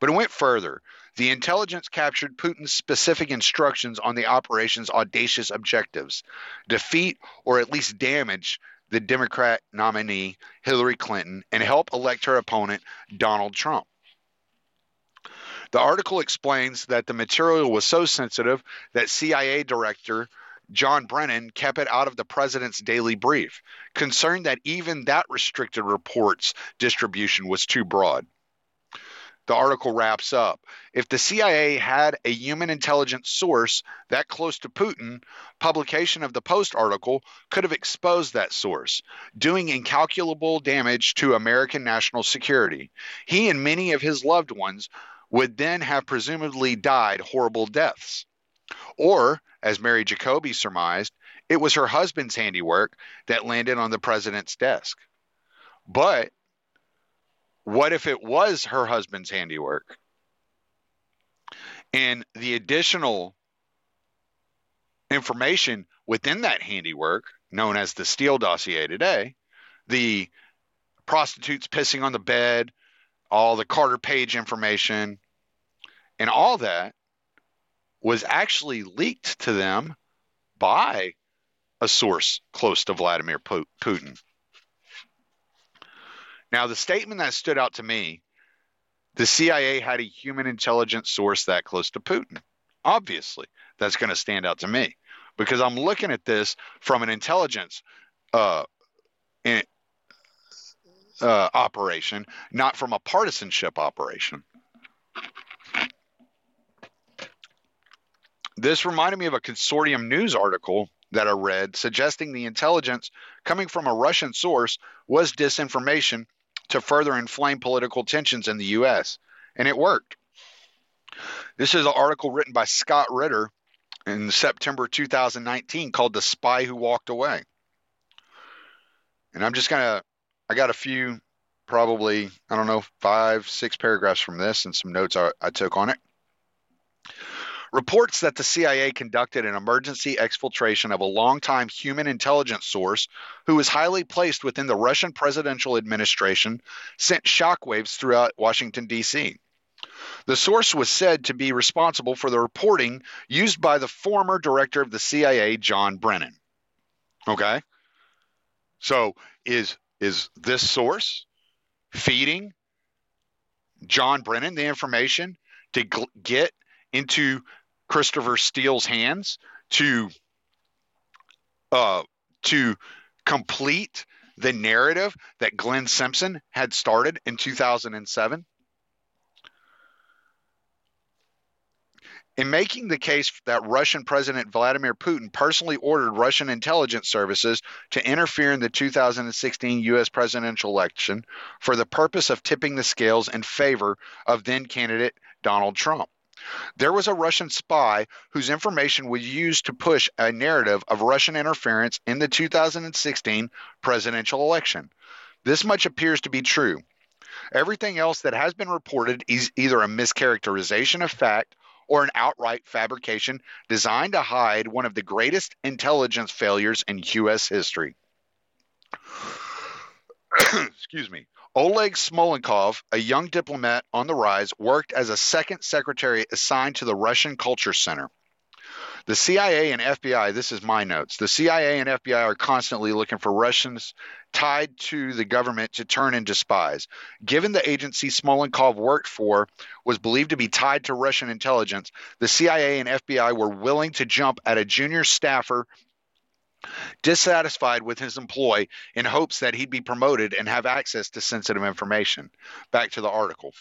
But it went further. The intelligence captured Putin's specific instructions on the operation's audacious objectives defeat or at least damage the Democrat nominee Hillary Clinton and help elect her opponent Donald Trump. The article explains that the material was so sensitive that CIA Director John Brennan kept it out of the president's daily brief, concerned that even that restricted report's distribution was too broad. The article wraps up. If the CIA had a human intelligence source that close to Putin, publication of the Post article could have exposed that source, doing incalculable damage to American national security. He and many of his loved ones would then have presumably died horrible deaths. Or, as Mary Jacoby surmised, it was her husband's handiwork that landed on the president's desk. But what if it was her husband's handiwork? And the additional information within that handiwork, known as the Steele dossier today, the prostitutes pissing on the bed, all the Carter Page information, and all that was actually leaked to them by a source close to Vladimir Putin. Now, the statement that stood out to me the CIA had a human intelligence source that close to Putin. Obviously, that's going to stand out to me because I'm looking at this from an intelligence uh, in, uh, operation, not from a partisanship operation. This reminded me of a consortium news article that I read suggesting the intelligence coming from a Russian source was disinformation to further inflame political tensions in the U.S., and it worked. This is an article written by Scott Ritter in September 2019 called The Spy Who Walked Away. And I'm just going to, I got a few, probably, I don't know, five, six paragraphs from this and some notes I, I took on it reports that the CIA conducted an emergency exfiltration of a longtime human intelligence source who was highly placed within the Russian presidential administration sent shockwaves throughout Washington, D.C. The source was said to be responsible for the reporting used by the former director of the CIA, John Brennan. Okay? So is is this source feeding John Brennan the information to get into Christopher Steele's hands to uh, to complete the narrative that Glenn Simpson had started in 2007? In making the case that Russian President Vladimir Putin personally ordered Russian intelligence services to interfere in the 2016 U.S. presidential election for the purpose of tipping the scales in favor of then candidate Donald Trump. There was a Russian spy whose information was used to push a narrative of Russian interference in the 2016 presidential election. This much appears to be true. Everything else that has been reported is either a mischaracterization of fact or an outright fabrication designed to hide one of the greatest intelligence failures in U.S. history. Excuse me. Oleg Smolenkov, a young diplomat on the rise, worked as a second secretary assigned to the Russian Culture Center. The CIA and FBI, this is my notes. The CIA and FBI are constantly looking for Russians tied to the government to turn into spies. Given the agency Smolenkov worked for was believed to be tied to Russian intelligence, the CIA and FBI were willing to jump at a junior staffer dissatisfied with his employ in hopes that he'd be promoted and have access to sensitive information. Back to the article.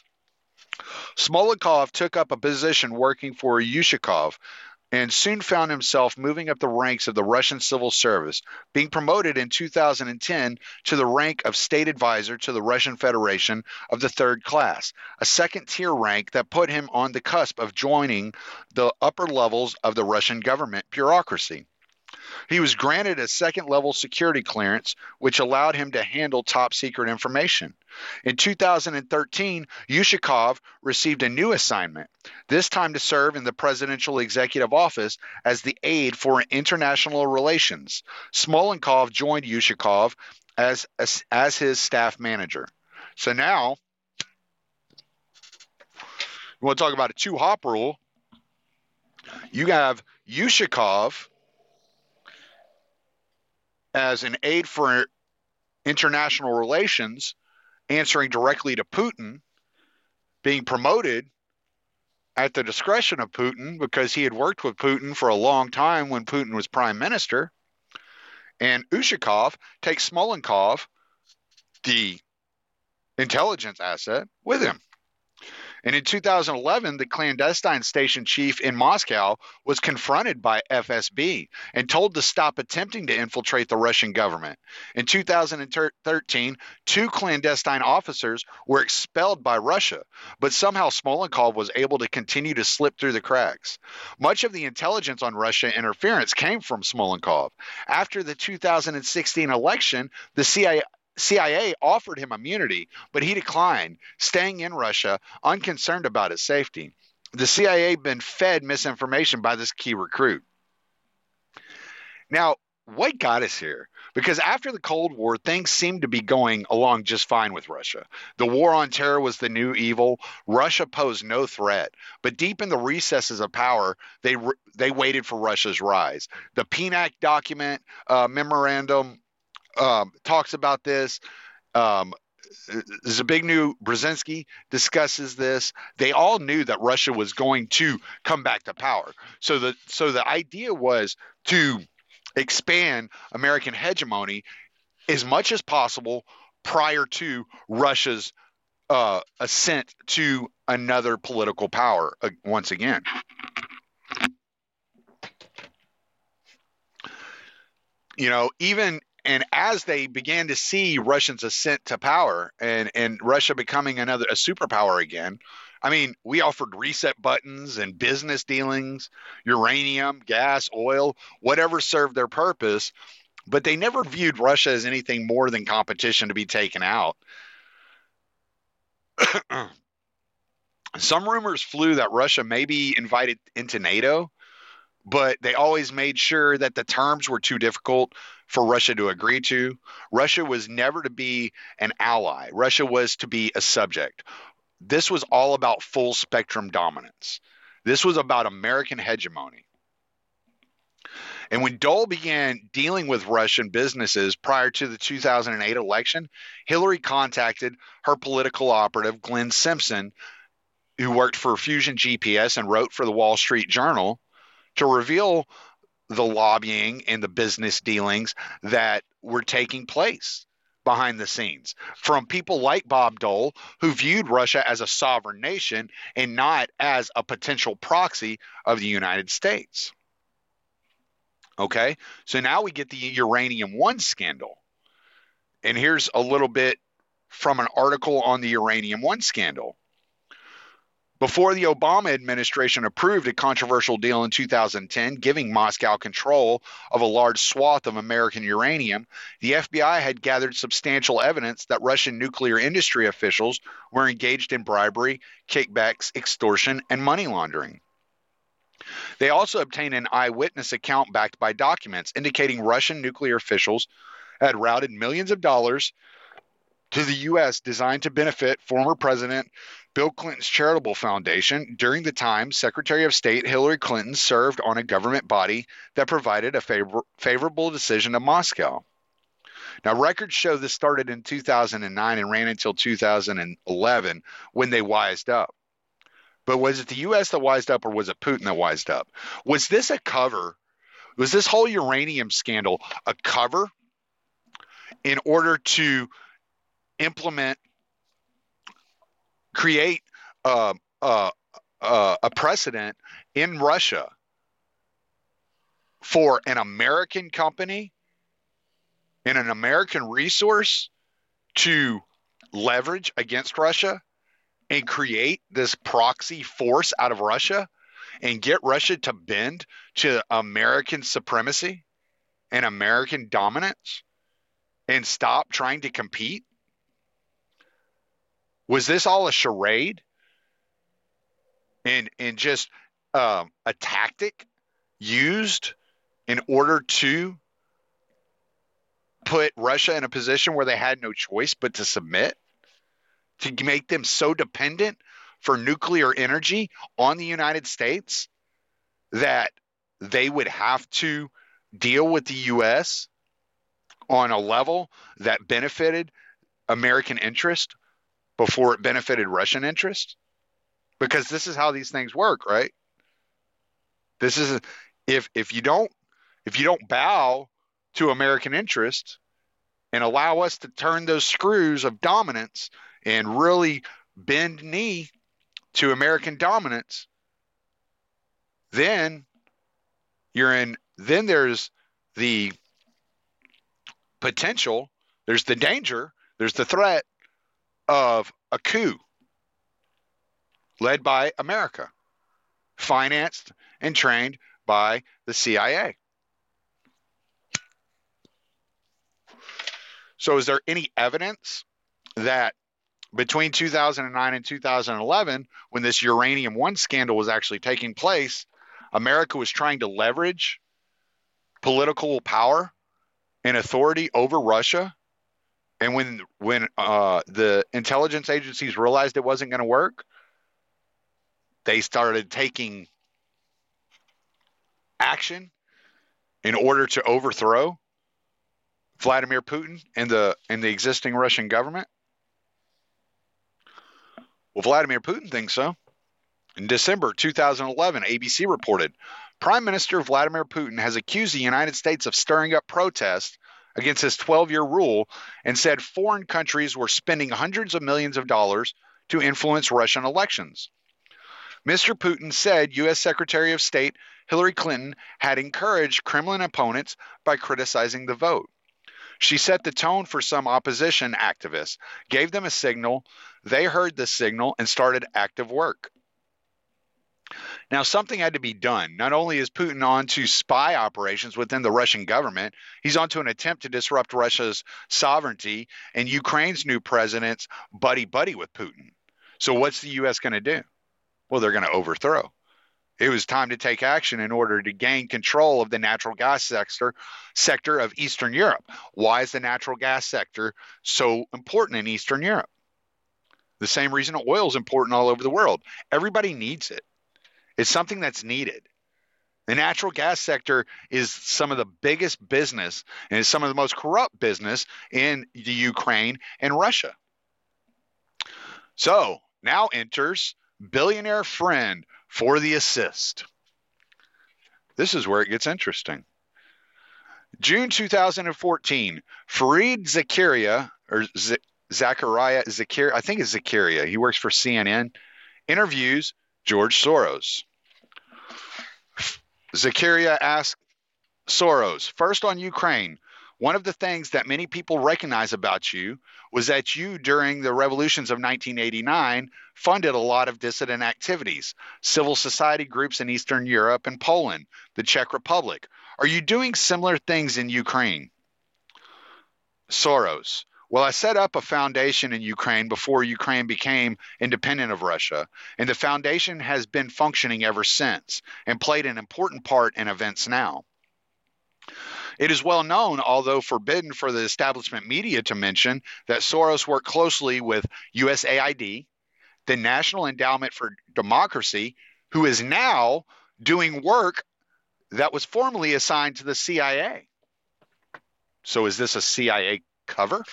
Smolenkov took up a position working for Yushakov and soon found himself moving up the ranks of the Russian civil service, being promoted in 2010 to the rank of state advisor to the Russian Federation of the third class, a second tier rank that put him on the cusp of joining the upper levels of the Russian government bureaucracy. He was granted a second level security clearance, which allowed him to handle top secret information. In 2013, Yushakov received a new assignment, this time to serve in the presidential executive office as the aide for international relations. Smolenkov joined Yushakov as, as, as his staff manager. So now, you want to talk about a two hop rule? You have Yushakov as an aide for international relations, answering directly to Putin, being promoted at the discretion of Putin because he had worked with Putin for a long time when Putin was prime minister. And Ushakov takes Smolenkov, the intelligence asset, with him. And in 2011, the clandestine station chief in Moscow was confronted by FSB and told to stop attempting to infiltrate the Russian government. In 2013, two clandestine officers were expelled by Russia, but somehow Smolenkov was able to continue to slip through the cracks. Much of the intelligence on Russia interference came from Smolenkov. After the 2016 election, the CIA CIA offered him immunity, but he declined, staying in Russia, unconcerned about his safety. The CIA had been fed misinformation by this key recruit. Now, what got us here? Because after the Cold War, things seemed to be going along just fine with Russia. The war on terror was the new evil. Russia posed no threat, but deep in the recesses of power, they they waited for Russia's rise. The PNAC document uh, memorandum um, talks about this. Um, Zbigniew Brzezinski discusses this. They all knew that Russia was going to come back to power. So the so the idea was to expand American hegemony as much as possible prior to Russia's uh, ascent to another political power uh, once again. You know, even and as they began to see Russians ascent to power and and Russia becoming another a superpower again, I mean, we offered reset buttons and business dealings, uranium, gas, oil, whatever served their purpose, but they never viewed Russia as anything more than competition to be taken out. Some rumors flew that Russia may be invited into NATO, but they always made sure that the terms were too difficult for Russia to agree to. Russia was never to be an ally, Russia was to be a subject. This was all about full spectrum dominance. This was about American hegemony. And when Dole began dealing with Russian businesses prior to the 2008 election, Hillary contacted her political operative, Glenn Simpson, who worked for Fusion GPS and wrote for the Wall Street Journal, to reveal the lobbying and the business dealings that were taking place behind the scenes from people like Bob Dole, who viewed Russia as a sovereign nation and not as a potential proxy of the United States. Okay, so now we get the Uranium One scandal. And here's a little bit from an article on the Uranium One scandal. Before the Obama administration approved a controversial deal in 2010 giving Moscow control of a large swath of American uranium, the FBI had gathered substantial evidence that Russian nuclear industry officials were engaged in bribery, kickbacks, extortion, and money laundering. They also obtained an eyewitness account backed by documents indicating Russian nuclear officials had routed millions of dollars to the U.S. designed to benefit former President Bill Clinton's charitable foundation, during the time Secretary of State Hillary Clinton served on a government body that provided a favor- favorable decision to Moscow. Now, records show this started in 2009 and ran until 2011 when they wised up. But was it the U.S. that wised up or was it Putin that wised up? Was this a cover? Was this whole uranium scandal a cover in order to implement create uh, uh, uh, a precedent in Russia for an American company and an American resource to leverage against Russia and create this proxy force out of Russia and get Russia to bend to American supremacy and American dominance and stop trying to compete? Was this all a charade and and just um, a tactic used in order to put Russia in a position where they had no choice but to submit, to make them so dependent for nuclear energy on the United States that they would have to deal with the U.S. on a level that benefited American interest before it benefited Russian interest? Because this is how these things work, right? This is if if you don't if you don't bow to American interest and allow us to turn those screws of dominance and really bend knee to American dominance, then you're in, then there's the potential, there's the danger, there's the threat of a coup led by America, financed and trained by the CIA. So, is there any evidence that between 2009 and 2011, when this uranium one scandal was actually taking place, America was trying to leverage political power and authority over Russia? And when when uh, the intelligence agencies realized it wasn't going to work, they started taking action in order to overthrow Vladimir Putin and the and the existing Russian government? Well, Vladimir Putin thinks so. In December 2011, ABC reported Prime Minister Vladimir Putin has accused the United States of stirring up protests against his 12 year rule and said foreign countries were spending hundreds of millions of dollars to influence Russian elections. Mr. Putin said U.S. Secretary of State Hillary Clinton had encouraged Kremlin opponents by criticizing the vote. She set the tone for some opposition activists, gave them a signal. They heard the signal and started active work. Now, something had to be done. Not only is Putin on to spy operations within the Russian government, he's on to an attempt to disrupt Russia's sovereignty and Ukraine's new president's buddy buddy with Putin. So, what's the U.S. going to do? Well, they're going to overthrow it was time to take action in order to gain control of the natural gas sector sector of Eastern Europe. Why is the natural gas sector so important in Eastern Europe? The same reason oil is important all over the world. Everybody needs it. It's something that's needed. The natural gas sector is some of the biggest business and is some of the most corrupt business in the Ukraine and Russia. So now enters billionaire friend for the assist. This is where it gets interesting. June 2014, Fareed Zakaria, or Z- Zachariah Zakaria, I think it's Zakaria, he works for CNN, interviews George Soros. Zakaria asks Soros, first on Ukraine, one of the things that many people recognize about you was that you, during the revolutions of 1989, funded a lot of dissident activities, civil society groups in Eastern Europe and Poland, the Czech Republic. Are you doing similar things in Ukraine? Soros. Well, I set up a foundation in Ukraine before Ukraine became independent of Russia, and the foundation has been functioning ever since and played an important part in events now. It is well known, although forbidden for the establishment media to mention, that Soros worked closely with USAID, the National Endowment for Democracy, who is now doing work that was formerly assigned to the CIA. So is this a CIA cover?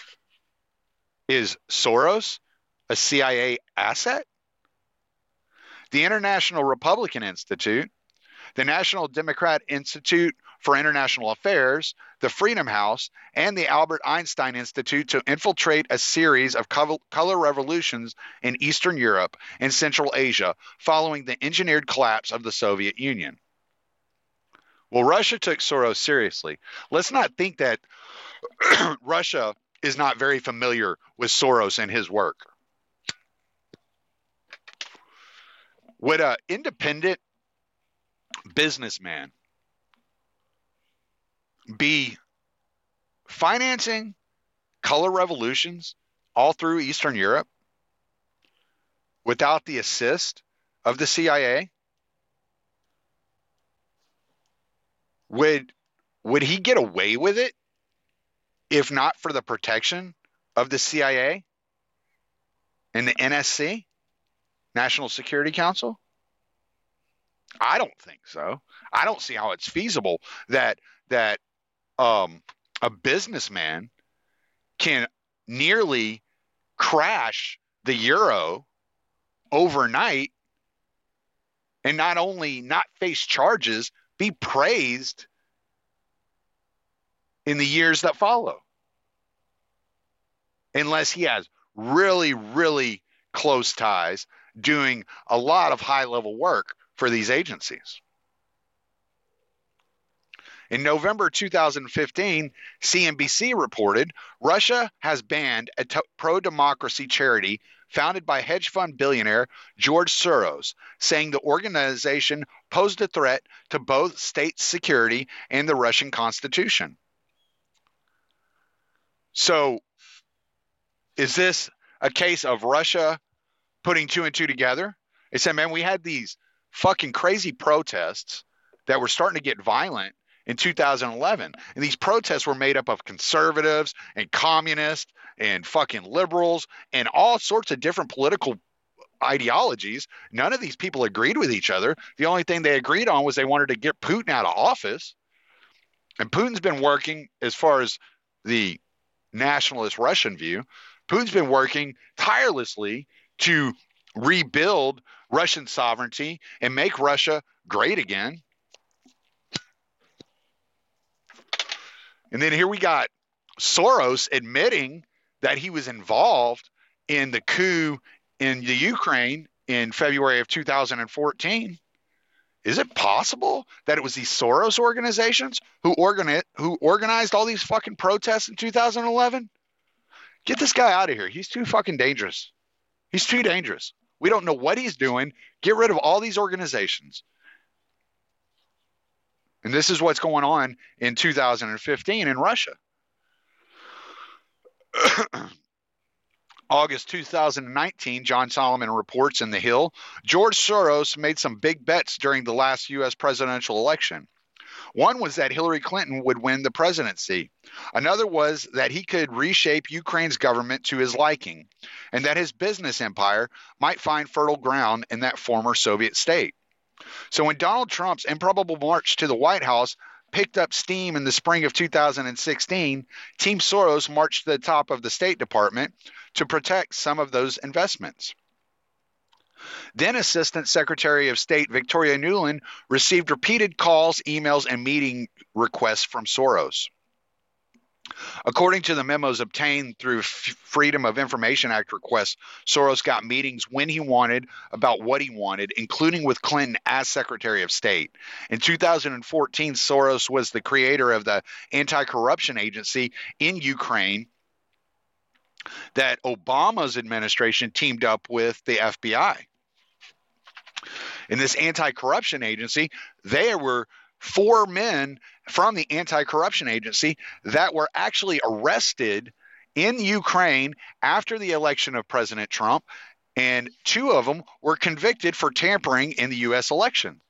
Is Soros a CIA asset? The International Republican Institute, the National Democrat Institute for International Affairs, the Freedom House, and the Albert Einstein Institute to infiltrate a series of color revolutions in Eastern Europe and Central Asia following the engineered collapse of the Soviet Union. Well, Russia took Soros seriously. Let's not think that Russia is not very familiar with Soros and his work. Would an independent businessman be financing color revolutions all through Eastern Europe without the assist of the CIA? Would would he get away with it if not for the protection of the CIA and the NSC, National Security Council? I don't think so. I don't see how it's feasible that that um, a businessman can nearly crash the euro overnight and not only not face charges, be praised in the years that follow. Unless he has really, really close ties doing a lot of high level work for these agencies. In November 2015, CNBC reported Russia has banned a t- pro democracy charity founded by hedge fund billionaire George Soros, saying the organization posed a threat to both state security and the Russian constitution. So, is this a case of Russia putting two and two together? They said, man, we had these fucking crazy protests that were starting to get violent in 2011. And these protests were made up of conservatives and communists and fucking liberals and all sorts of different political ideologies. None of these people agreed with each other. The only thing they agreed on was they wanted to get Putin out of office. And Putin's been working as far as the nationalist Russian view. Putin's been working tirelessly to rebuild Russian sovereignty and make Russia great again. And then here we got Soros admitting that he was involved in the coup in the Ukraine in February of 2014. Is it possible that it was these Soros organizations who, who organized all these fucking protests in 2011? Get this guy out of here. He's too fucking dangerous. He's too dangerous. We don't know what he's doing. Get rid of all these organizations. And this is what's going on in 2015 in Russia. August 2019, John Solomon reports in The Hill George Soros made some big bets during the last U.S. presidential election. One was that Hillary Clinton would win the presidency. Another was that he could reshape Ukraine's government to his liking, and that his business empire might find fertile ground in that former Soviet state. So when Donald Trump's improbable march to the White House picked up steam in the spring of 2016, Team Soros marched to the top of the State Department to protect some of those investments. Then Assistant Secretary of State Victoria Nuland received repeated calls, emails, and meeting requests from Soros. According to the memos obtained through Freedom of Information Act requests, Soros got meetings when he wanted about what he wanted, including with Clinton as Secretary of State. In 2014, Soros was the creator of the anti corruption agency in Ukraine that Obama's administration teamed up with the FBI. In this anti corruption agency, there were four men from the anti corruption agency that were actually arrested in Ukraine after the election of President Trump, and two of them were convicted for tampering in the U.S. election.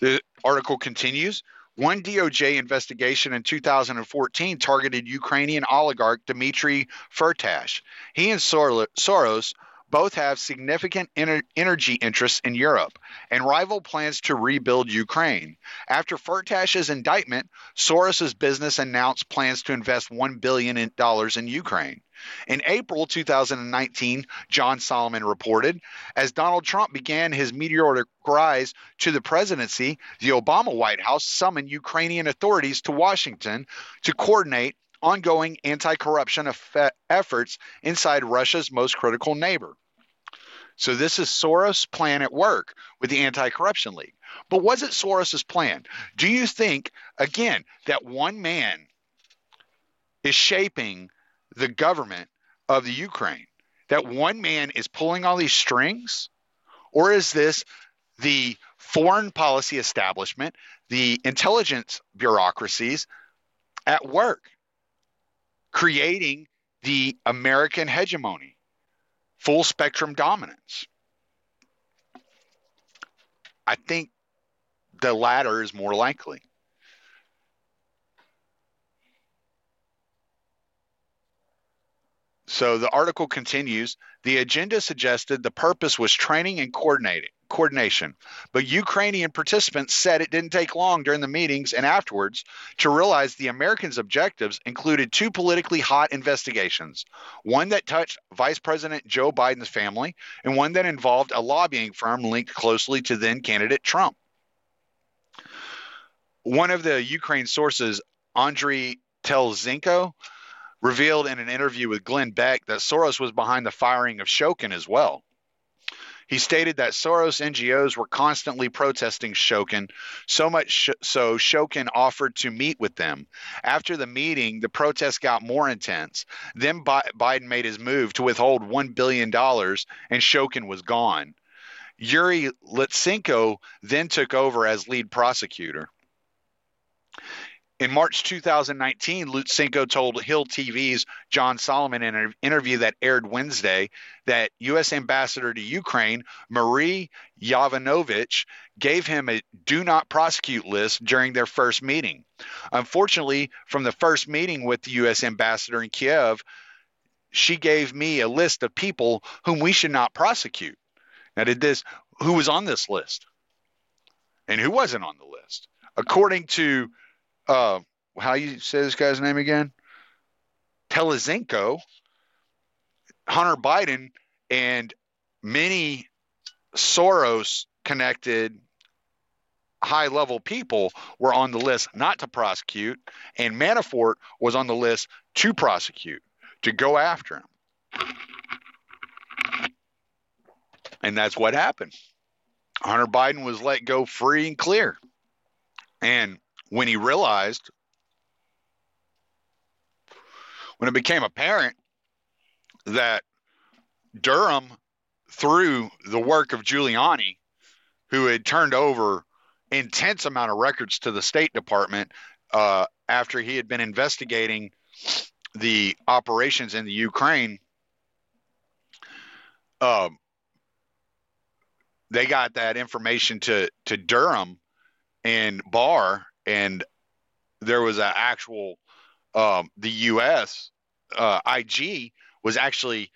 The article continues. One DOJ investigation in 2014 targeted Ukrainian oligarch Dmitry Firtash. He and Soros Both have significant ener- energy interests in Europe and rival plans to rebuild Ukraine. After Firtash's indictment, Soros's business announced plans to invest $1 billion in Ukraine. In April 2019, John Solomon reported, as Donald Trump began his meteoric rise to the presidency, the Obama White House summoned Ukrainian authorities to Washington to coordinate ongoing anti corruption efforts inside Russia's most critical neighbor. So, this is Soros' plan at work with the Anti Corruption League. But was it Soros' plan? Do you think, again, that one man is shaping the government of the Ukraine? That one man is pulling all these strings? Or is this the foreign policy establishment, the intelligence bureaucracies at work, creating the American hegemony, full spectrum dominance? I think the latter is more likely. So the article continues the agenda suggested the purpose was training and coordinating coordination. But Ukrainian participants said it didn't take long during the meetings and afterwards to realize the Americans' objectives included two politically hot investigations one that touched Vice President Joe Biden's family, and one that involved a lobbying firm linked closely to then candidate Trump. One of the Ukraine sources, Andriy Telizhenko, revealed in an interview with Glenn Beck that Soros was behind the firing of Shokin as well. He stated that Soros NGOs were constantly protesting Shokin, so much so Shokin offered to meet with them. After the meeting, the protests got more intense. Then Biden made his move to withhold $1 billion, and Shokin was gone. Yuri Lutsenko then took over as lead prosecutor. In March 2019, Lutsenko told Hill TV's John Solomon in an interview that aired Wednesday that U.S. Ambassador to Ukraine, Marie Yovanovitch, gave him a do not prosecute list during their first meeting. Unfortunately, from the first meeting with the U.S. Ambassador in Kiev, she gave me a list of people whom we should not prosecute. Now, did this, who was on this list? And who wasn't on the list? According to uh, how you say this guy's name again? Telizhenko, Hunter Biden, and many Soros connected high level people were on the list not to prosecute, and Manafort was on the list to prosecute, to go after him. And that's what happened. Hunter Biden was let go free and clear. And when he realized, when it became apparent that Durham, through the work of Giuliani, who had turned over intense amount of records to the State Department uh, after he had been investigating the operations in the Ukraine, um, they got that information to to Durham and Barr, and there was an actual um, the U.S. Uh, IG was actually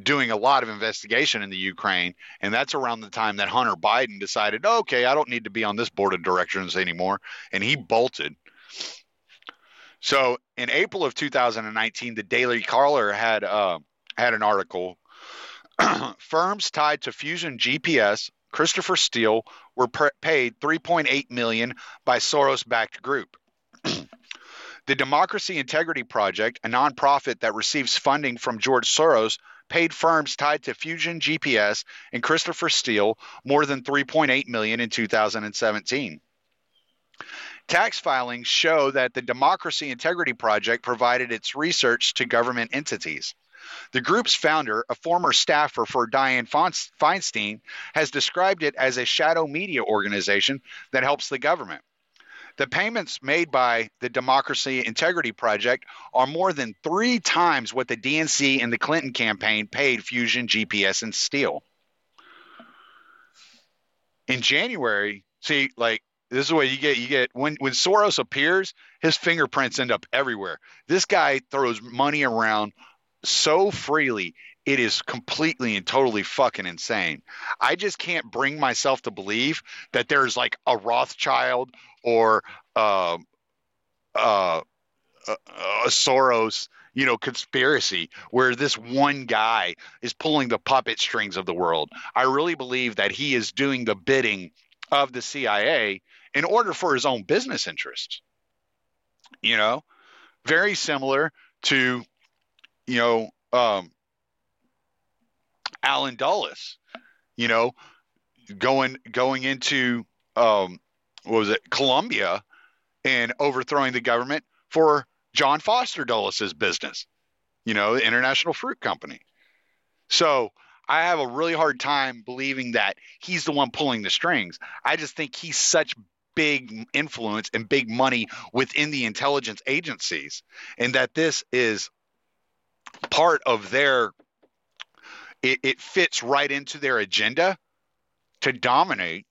doing a lot of investigation in the Ukraine, and that's around the time that Hunter Biden decided, okay, I don't need to be on this board of directors anymore, and he bolted. So in April of 2019, the Daily Caller had uh, had an article. Firms tied to Fusion GPS Christopher Steele were paid 3.8 million by Soros-backed group. the Democracy Integrity Project, a nonprofit that receives funding from George Soros, paid firms tied to Fusion GPS and Christopher Steele more than 3.8 million in 2017. Tax filings show that the Democracy Integrity Project provided its research to government entities. The group's founder, a former staffer for Dianne Feinstein, has described it as a shadow media organization that helps the government. The payments made by the Democracy Integrity Project are more than three times what the DNC and the Clinton campaign paid Fusion, GPS, and Steele. In January, see, like this is what you get. You get when when Soros appears, his fingerprints end up everywhere. This guy throws money around so freely it is completely and totally fucking insane. I just can't bring myself to believe that there's like a Rothschild or uh, uh, a Soros, you know, conspiracy where this one guy is pulling the puppet strings of the world. I really believe that he is doing the bidding of the CIA in order for his own business interests. You know, very similar to, you know, um, Allen Dulles, you know, going going into um, what was it, Colombia, and overthrowing the government for John Foster Dulles's business, you know, the International Fruit Company. So I have a really hard time believing that he's the one pulling the strings. I just think he's such big influence and big money within the intelligence agencies, and that this is part of their it, it fits right into their agenda to dominate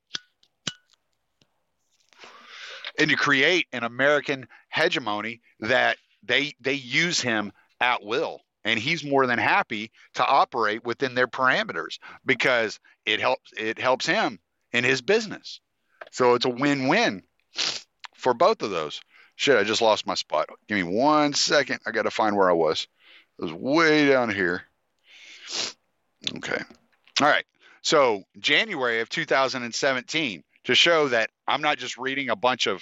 and to create an American hegemony that they they use him at will and he's more than happy to operate within their parameters because it helps it helps him in his business. So it's a win-win for both of those. Shit, I just lost my spot. Give me one second. I got to find where I was. It was way down here. Okay. All right. So, January of 2017, to show that I'm not just reading a bunch of,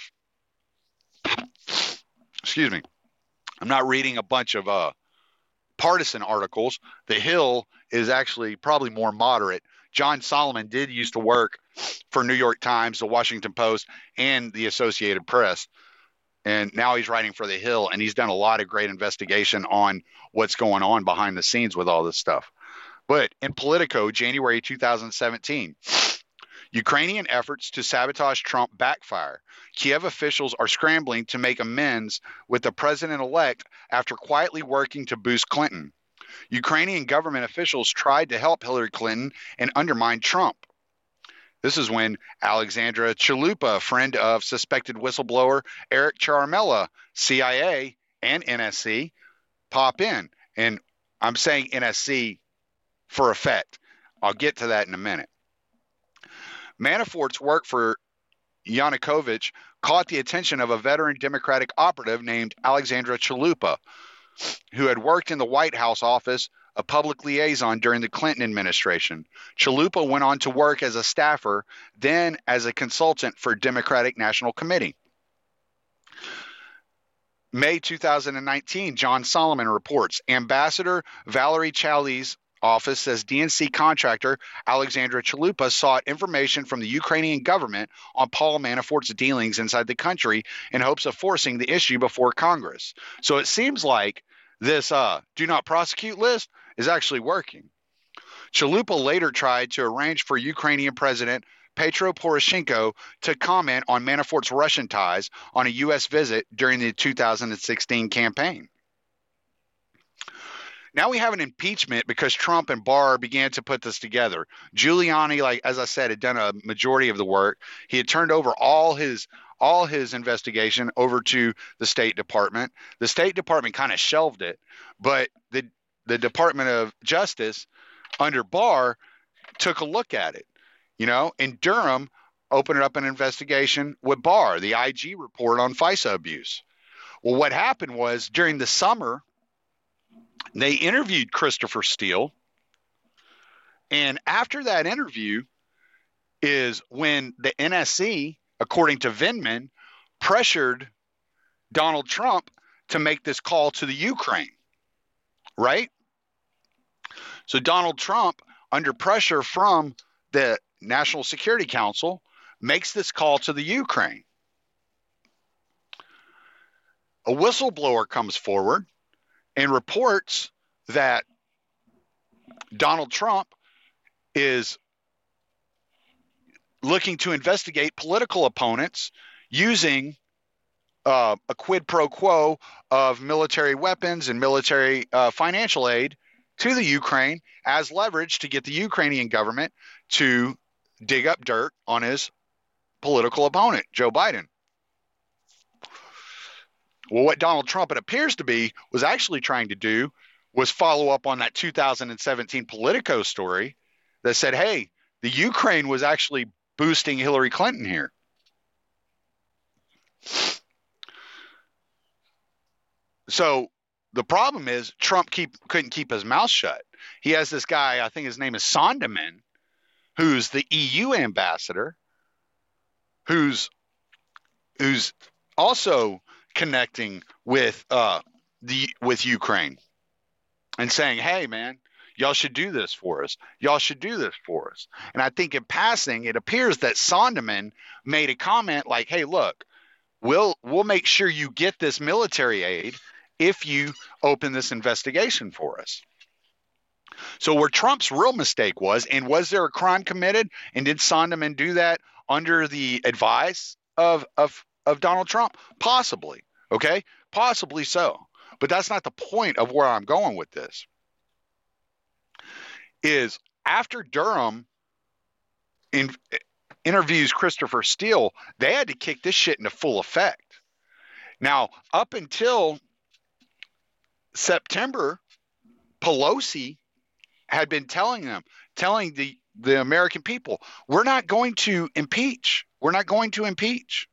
excuse me, I'm not reading a bunch of uh, partisan articles. The Hill is actually probably more moderate. John Solomon did used to work for New York Times, the Washington Post, and the Associated Press. And now he's writing for The Hill, and he's done a lot of great investigation on what's going on behind the scenes with all this stuff. But in Politico, January 2017, Ukrainian efforts to sabotage Trump backfire. Kiev officials are scrambling to make amends with the president elect after quietly working to boost Clinton. Ukrainian government officials tried to help Hillary Clinton and undermine Trump. This is when Alexandra Chalupa, friend of suspected whistleblower Eric Ciaramella, CIA and NSC, pop in. And I'm saying NSC for effect. I'll get to that in a minute. Manafort's work for Yanukovych caught the attention of a veteran Democratic operative named Alexandra Chalupa, who had worked in the White House office, a public liaison during the Clinton administration. Chalupa went on to work as a staffer, then as a consultant for Democratic National Committee. May 2019, John Solomon reports Ambassador Valeriy Chaly's office says DNC contractor Alexandra Chalupa sought information from the Ukrainian government on Paul Manafort's dealings inside the country in hopes of forcing the issue before Congress. So it seems like this uh, do not prosecute list is actually working. Chalupa later tried to arrange for Ukrainian President Petro Poroshenko to comment on Manafort's Russian ties on a U.S. visit during the 2016 campaign. Now we have an impeachment because Trump and Barr began to put this together. Giuliani, like as I said, had done a majority of the work. He had turned over all his all his investigation over to the State Department. The State Department kind of shelved it, but the the Department of Justice under Barr took a look at it. You know, and Durham opened up an investigation with Barr, the IG report on FISA abuse. Well, what happened was during the summer they interviewed Christopher Steele. And after that interview is when the NSC, according to Vindman, pressured Donald Trump to make this call to the Ukraine. Right? So Donald Trump, under pressure from the National Security Council, makes this call to the Ukraine. A whistleblower comes forward and reports that Donald Trump is looking to investigate political opponents using uh, a quid pro quo of military weapons and military uh, financial aid to the Ukraine as leverage to get the Ukrainian government to dig up dirt on his political opponent, Joe Biden. Well, what Donald Trump, it appears to be, was actually trying to do was follow up on that 2017 Politico story that said, hey, the Ukraine was actually boosting Hillary Clinton here. So the problem is Trump keep, couldn't keep his mouth shut. He has this guy, I think his name is Sonderman, who's the EU ambassador, who's who's also connecting with uh, the with Ukraine and saying, "Hey, man, y'all should do this for us. Y'all should do this for us." And I think in passing, it appears that Sonderman made a comment like, "Hey, look, we'll we'll make sure you get this military aid if you open this investigation for us." So where Trump's real mistake was, and was there a crime committed, and did Sonderman do that under the advice of of of Donald Trump? Possibly. Okay, possibly so. But that's not the point of where I'm going with this. Is after Durham in, interviews Christopher Steele, they had to kick this shit into full effect. Now, up until September, Pelosi had been telling them, telling the the American people, we're not going to impeach. We're not going to impeach.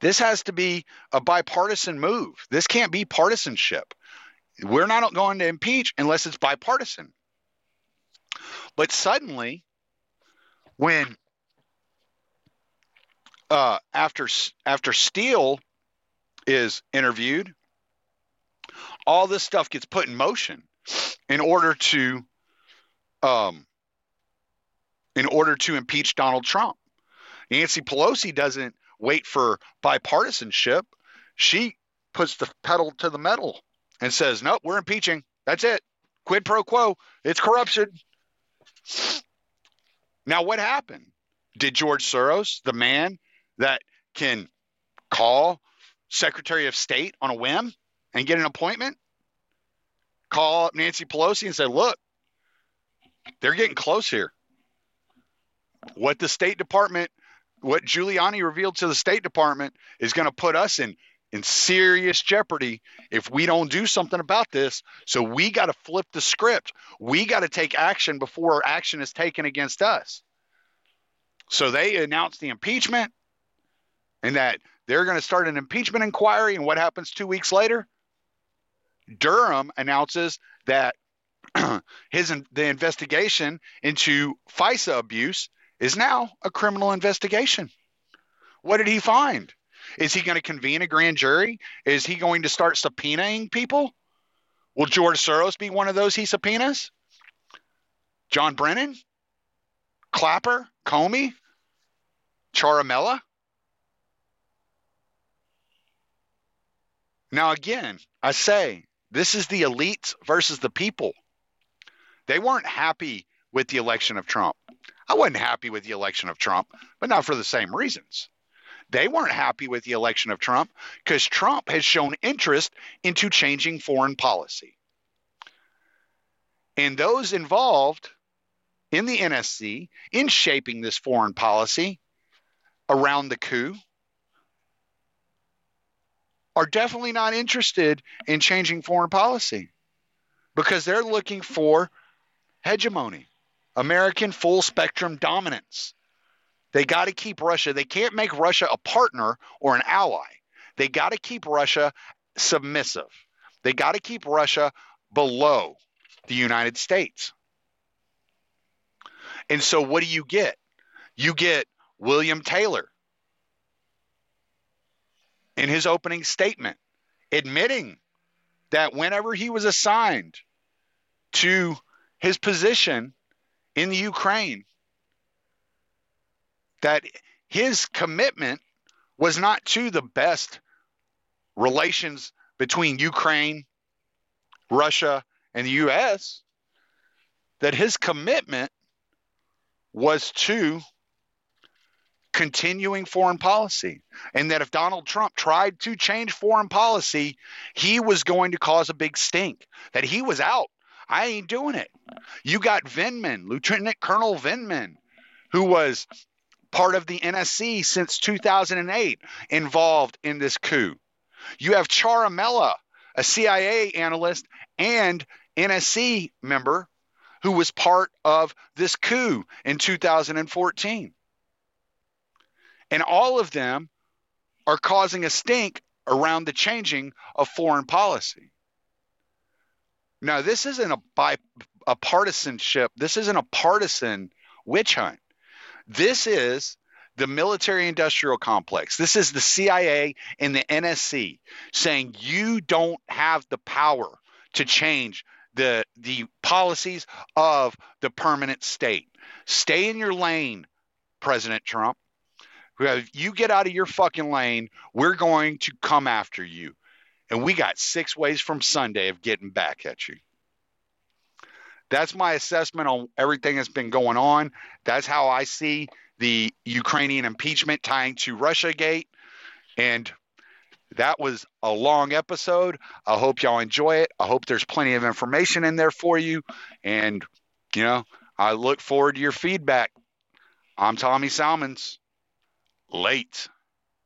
This has to be a bipartisan move. This can't be partisanship. We're not going to impeach unless it's bipartisan. But suddenly, when uh, after after Steele is interviewed, all this stuff gets put in motion in order to um, in order to impeach Donald Trump. Nancy Pelosi doesn't wait for bipartisanship. She puts the pedal to the metal and says, "Nope, we're impeaching. That's it. Quid pro quo. It's corruption." Now, what happened? Did George Soros, the man that can call Secretary of State on a whim and get an appointment, call up Nancy Pelosi and say, "Look, they're getting close here. What the State Department what Giuliani revealed to the State Department is going to put us in in serious jeopardy if we don't do something about this. So we got to flip the script. We got to take action before action is taken against us. So they announced the impeachment and that they're going to start an impeachment inquiry. And what happens two weeks later? Durham announces that his the investigation into FISA abuse is now a criminal investigation. What did he find? Is he going to convene a grand jury? Is he going to start subpoenaing people? Will George Soros be one of those he subpoenas? John Brennan? Clapper? Comey? Ciaramella? Now, again, I say this is the elites versus the people. They weren't happy with the election of Trump. I wasn't happy with the election of Trump, but not for the same reasons. They weren't happy with the election of Trump because Trump has shown interest into changing foreign policy. And those involved in the NSC in shaping this foreign policy around the coup are definitely not interested in changing foreign policy because they're looking for hegemony. American full spectrum dominance. They got to keep Russia. They can't make Russia a partner or an ally. They got to keep Russia submissive. They got to keep Russia below the United States. And so, what do you get? You get William Taylor in his opening statement admitting that whenever he was assigned to his position in the Ukraine that his commitment was not to the best relations between Ukraine, Russia, and the U.S., that his commitment was to continuing foreign policy. And that if Donald Trump tried to change foreign policy, he was going to cause a big stink, that he was out I ain't doing it. You got Vindman, Lieutenant Colonel Vindman, who was part of the NSC since 2008, involved in this coup. You have Ciaramella, a CIA analyst and NSC member who was part of this coup in 2014. And all of them are causing a stink around the changing of foreign policy. Now, this isn't a, bi- a partisanship, this isn't a partisan witch hunt. This is the military industrial complex. This is the CIA and the NSC saying you don't have the power to change the the policies of the permanent state. Stay in your lane, President Trump. If you get out of your fucking lane, we're going to come after you. And we got six ways from Sunday of getting back at you. That's my assessment on everything that's been going on. That's how I see the Ukrainian impeachment tying to Russia Gate. And that was a long episode. I hope y'all enjoy it. I hope there's plenty of information in there for you. And, you know, I look forward to your feedback. I'm Tommy Salmons. Late.